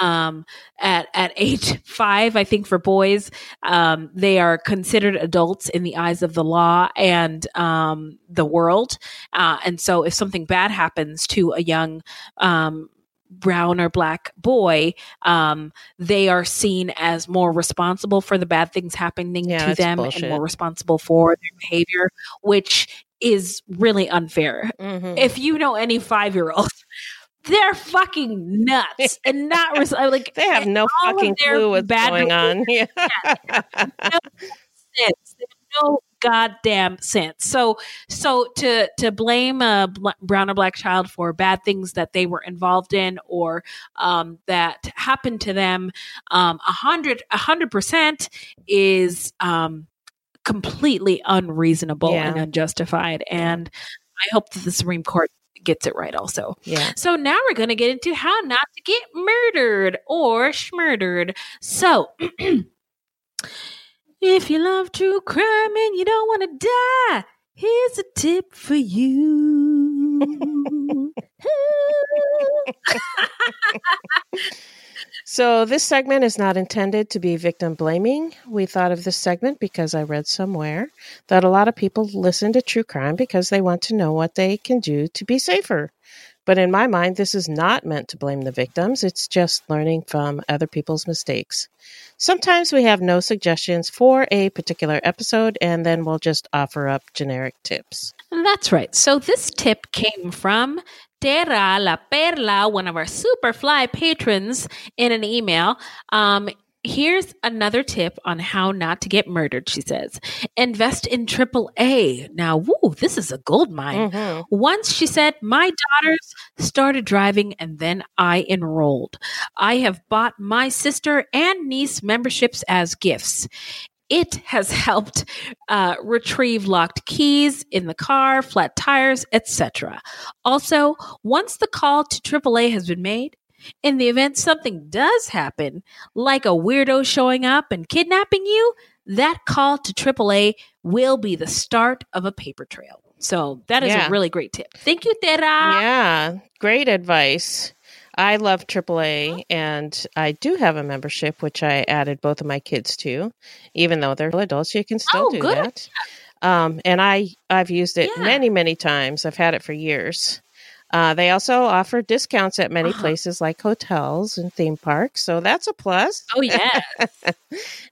um, at at age five, I think for boys, um, they are considered adults in the eyes of the law and um, the world. Uh, and so, if something bad happens to a young um, brown or black boy, um, they are seen as more responsible for the bad things happening Yeah, to them bullshit. and more responsible for their behavior, which is really unfair. Mm-hmm. If you know any five year old, they're fucking nuts and not res- like They have no fucking clue what's bad going on. Yeah. sense. They have no goddamn sense. So, so to to blame a bl- brown or black child for bad things that they were involved in or um, that happened to them, um, a hundred a hundred percent is um, completely unreasonable Yeah. and unjustified. And I hope that the Supreme Court gets it right also. Yeah. So now we're going to get into how not to get murdered or schmurdered. So if you love true crime and you don't want to die, here's a tip for you. So, this segment is not intended to be victim blaming. We thought of this segment because I read somewhere that a lot of people listen to true crime because they want to know what they can do to be safer. But in my mind, this is not meant to blame the victims, it's just learning from other people's mistakes. Sometimes we have no suggestions for a particular episode, and then we'll just offer up generic tips. That's right. So this tip came from Terra La Perla, one of our Superfly patrons, in an email. Um, Here's another tip on how not to get murdered, she says. Invest in AAA. Now, woo, this is a gold mine. Mhm. Once she said, My daughters started driving and then I enrolled. I have bought my sister and niece memberships as gifts. It has helped uh, retrieve locked keys in the car, flat tires, etc. Also, once the call to AAA has been made, in the event something does happen, like a weirdo showing up and kidnapping you, that call to AAA will be the start of a paper trail. So that is Yeah. a really great tip. Thank you, Tera. Yeah, great advice. I love AAA, and I do have a membership, which I added both of my kids to. Even though they're adults, you can still Oh, do good. that. Um, and I I've used it Yeah. many many times. I've had it for years. Uh, they also offer discounts at many Uh-huh. places like hotels and theme parks, so that's a plus. Oh, yeah.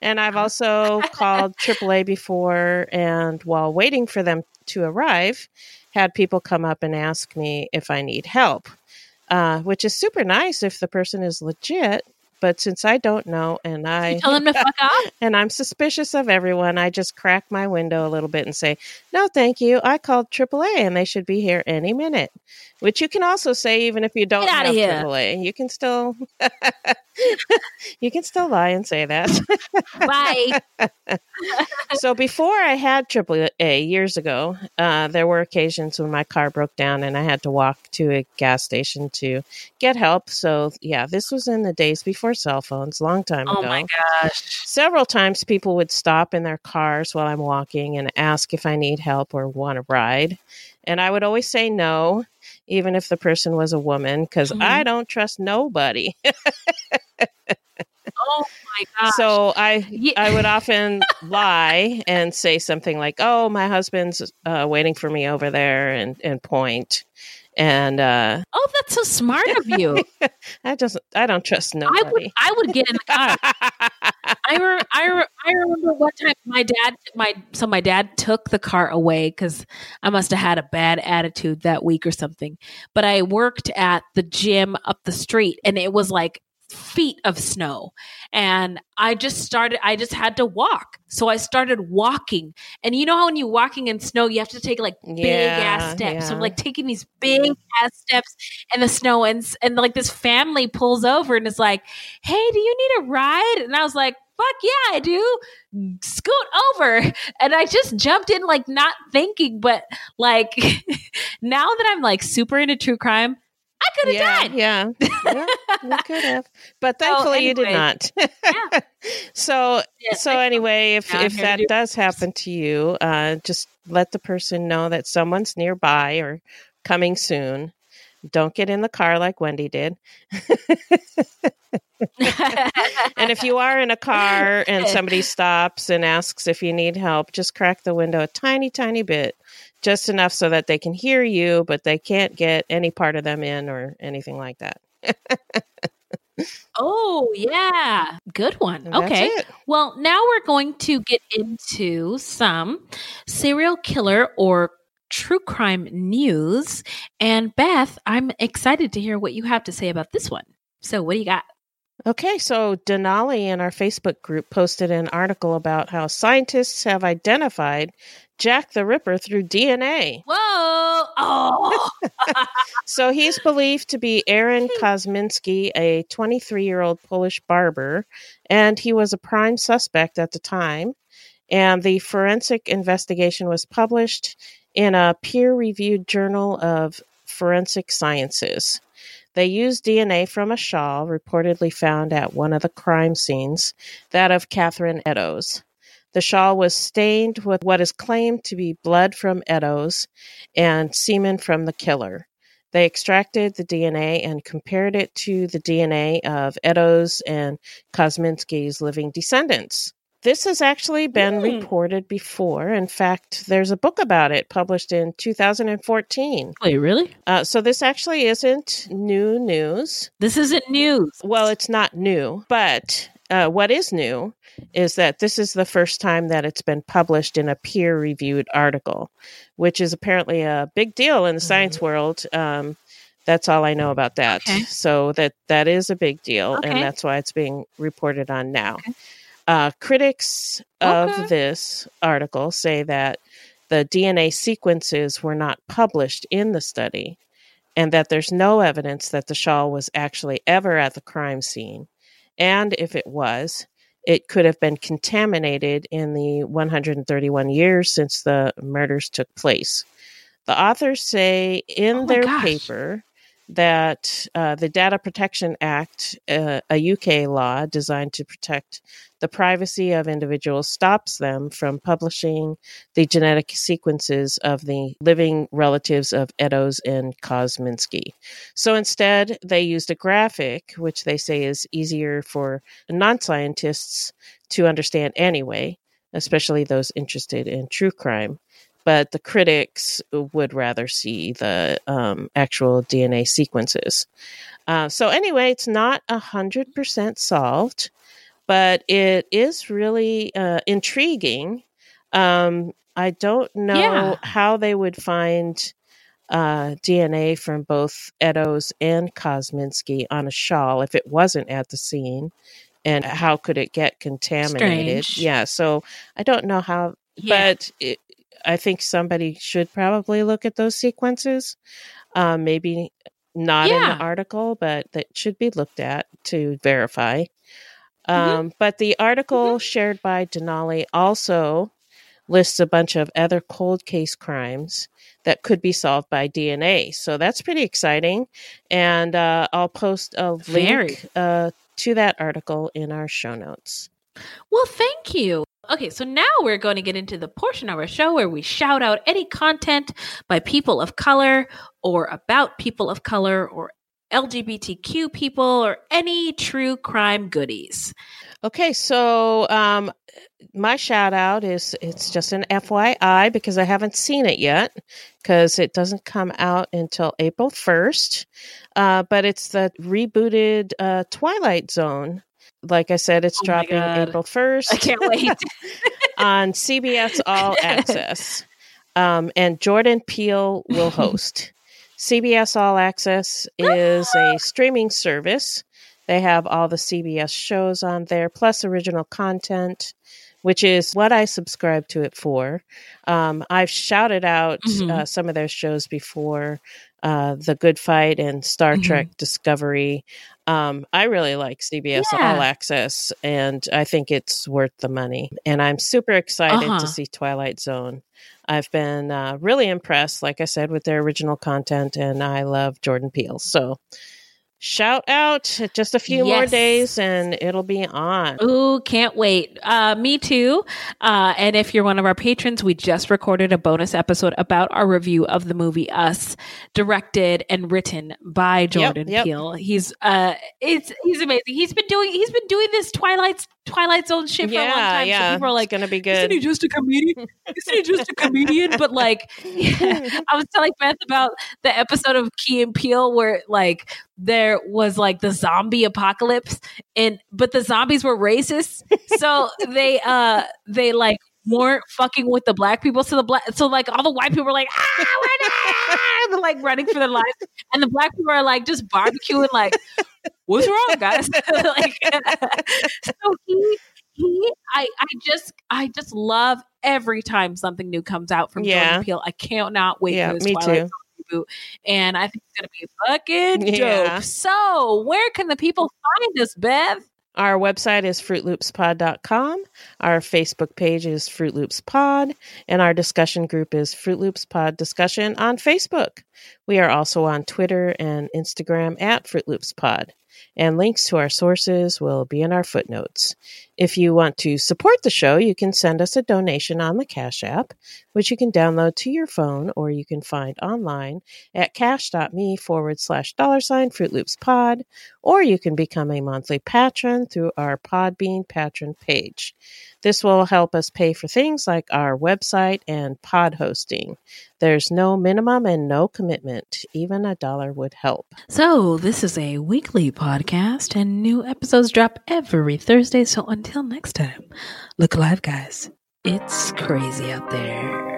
And I've also called AAA before, and while waiting for them to arrive, had people come up and ask me if I need help, uh, which is super nice if the person is legit. But since I don't know, and I You tell them to fuck off. and I'm suspicious of everyone, I just crack my window a little bit and say, "No, thank you. I called AAA, and they should be here any minute." Which you can also say even if you don't Get have. AAA, you can still you can still lie and say that. Bye. so before I had AAA years ago, uh, there were occasions when my car broke down and I had to walk to a gas station to get help. So yeah, this was in the days before cell phones, long time Oh ago. Oh my gosh. Several times people would stop in their cars while I'm walking and ask if I need help or want a ride. And I would always say no, even if the person was a woman, because Mhm. I don't trust nobody. Oh my gosh. So I Ye- I would often lie and say something like, "Oh, my husband's uh, waiting for me over there," and and point. And uh, oh, that's so smart of you. I just I don't trust I nobody. would I would get in the car. I re- I, re- I remember one time my dad my so my dad took the car away because I must have had a bad attitude that week or something. But I worked at the gym up the street and it was like feet of snow. And i just started i just had to walk. So i started walking. And you know how when you're walking in snow you have to take like big ass Yeah, steps. So i'm like taking these big ass steps in the snow and and like this family pulls over and is like hey do you need a ride? And i was like fuck yeah i do scoot over and i just jumped in like not thinking but like now that i'm like super into true crime i could have yeah, died yeah, yeah, you could have, but thankfully you did not. Yeah. so Yeah, so anyway, if if that do- does happen to you, uh, just let the person know that someone's nearby or coming soon. Don't get in the car like Wendy did. And if you are in a car and somebody stops and asks if you need help, just crack the window a tiny, tiny bit, just enough so that they can hear you, but they can't get any part of them in or anything like that. Oh, yeah. Good one. Okay. Well, now we're going to get into some serial killer or true crime news. And Beth, I'm excited to hear what you have to say about this one. So, what do you got? Okay, so Denali in our Facebook group posted an article about how scientists have identified Jack the Ripper through DNA. Whoa. Oh. So he's believed to be Aaron Kosminski, a 23 year old Polish barber, and he was a prime suspect at the time. And the forensic investigation was published in a peer reviewed journal of forensic sciences. They used DNA from a shawl reportedly found at one of the crime scenes, that of Catherine Eddowes. The shawl was stained with what is claimed to be blood from Eddowes and semen from the killer. They extracted the DNA and compared it to the DNA of Eddowes and Kosminski's living descendants. This has actually been Mm. reported before. In fact, there's a book about it published in 2014. Wait, really? Uh, so this actually isn't new news. This isn't news. Well, it's not new, but uh, what is new is that this is the first time that it's been published in a peer reviewed article, which is apparently a big deal in the science world. Um, that's all I know about that. Okay. So that that is a big deal, Okay. and that's why it's being reported on now. Uh, critics of this article say that the DNA sequences were not published in the study, and that there's no evidence that the shawl was actually ever at the crime scene. And if it was, it could have been contaminated in the 131 years since the murders took place. The authors say in Oh their gosh. paper that uh, the Data Protection Act, uh, a UK law designed to protect the privacy of individuals, stops them from publishing the genetic sequences of the living relatives of Eddowes and Kosminski. So instead, they used a graphic, which they say is easier for non scientists to understand anyway, especially those interested in true crime. But the critics would rather see the um, actual DNA sequences. Uh, so, anyway, it's not 100% solved, but it is really uh, intriguing. Um, I don't know Yeah. how they would find uh, DNA from both Eddowes and Kosminski on a shawl if it wasn't at the scene, and how could it get contaminated? Strange. Yeah, so I don't know how, Yeah. but it, I think somebody should probably look at those sequences. Um, maybe not in the article, but that should be looked at to verify. Mm-hmm. Um, But the article shared by Denali also lists a bunch of other cold case crimes that could be solved by DNA. So that's pretty exciting. And uh, I'll post a link uh, to that article in our show notes. Well, thank you. Okay, so now we're going to get into the portion of our show where we shout out any content by people of color or about people of color or LGBTQ people or any true crime goodies. Okay, so um, my shout out is it's just an FYI because I haven't seen it yet because it doesn't come out until April 1st. Uh, but it's the rebooted uh, Twilight Zone. Like I said, it's Oh dropping April 1st. I can't wait. on CBS All Access. Um, and Jordan Peele will host. CBS All Access is a streaming service. They have all the CBS shows on there, plus original content, which is what I subscribe to it for. Um, I've shouted out Mhm. uh, some of their shows before uh, The Good Fight and Star Mhm. Trek Discovery. Um, I really like CBS Yeah. All Access, and I think it's worth the money. And I'm super excited Uh-huh. to see Twilight Zone. I've been uh, really impressed, like I said, with their original content, and I love Jordan Peele. So, shout out just a few more days, and it'll be on. Ooh, can't wait. Uh, me too. Uh, and if you're one of our patrons, we just recorded a bonus episode about our review of the movie Us, directed and written by Jordan yep. Peele. He's uh, it's he's amazing. He's been doing he's been doing this Twilight Twilight Zone shit for a long time. yeah, So people are like, it's gonna be good. isn't he just a comedian? Isn't he just a comedian? But like, I was telling Beth about the episode of Key and Peele where like there was like the zombie apocalypse, and but the zombies were racist, so they uh they like weren't fucking with the black people. So the black, so like all the white people were like, ah, we're not, they're like running for their lives, and the black people are like just barbecuing, like, what's wrong, guys? like, so he he I I just I just love every time something new comes out from Yeah. Jordan Peele. I cannot wait Yeah, for this me Twilight too. Reboot, and I think it's gonna be fucking Yeah. dope. So, where can the people find us, Beth? Our website is fruitloopspod.com. Our Facebook page is Fruit Loops Pod, and our discussion group is Fruit Loops Pod Discussion on Facebook. We are also on Twitter and Instagram at Fruit Loops Pod and links to our sources will be in our footnotes. If you want to support the show, you can send us a donation on the Cash App, which you can download to your phone or you can find online at cash.me forward slash dollar sign Fruit Loops Pod, or you can become a monthly patron through our Podbean patron page. This will help us pay for things like our website and pod hosting. There's no minimum and no commitment. Even a dollar would help. So, this is a weekly podcast, and new episodes drop every Thursday. So, until next time, look alive, guys. It's crazy out there.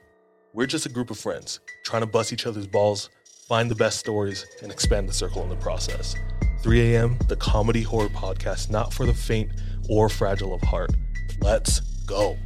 We're just a group of friends trying to bust each other's balls, find the best stories, and expand the circle in the process. 3 a.m., the comedy horror podcast, not for the faint or fragile of heart. Let's go.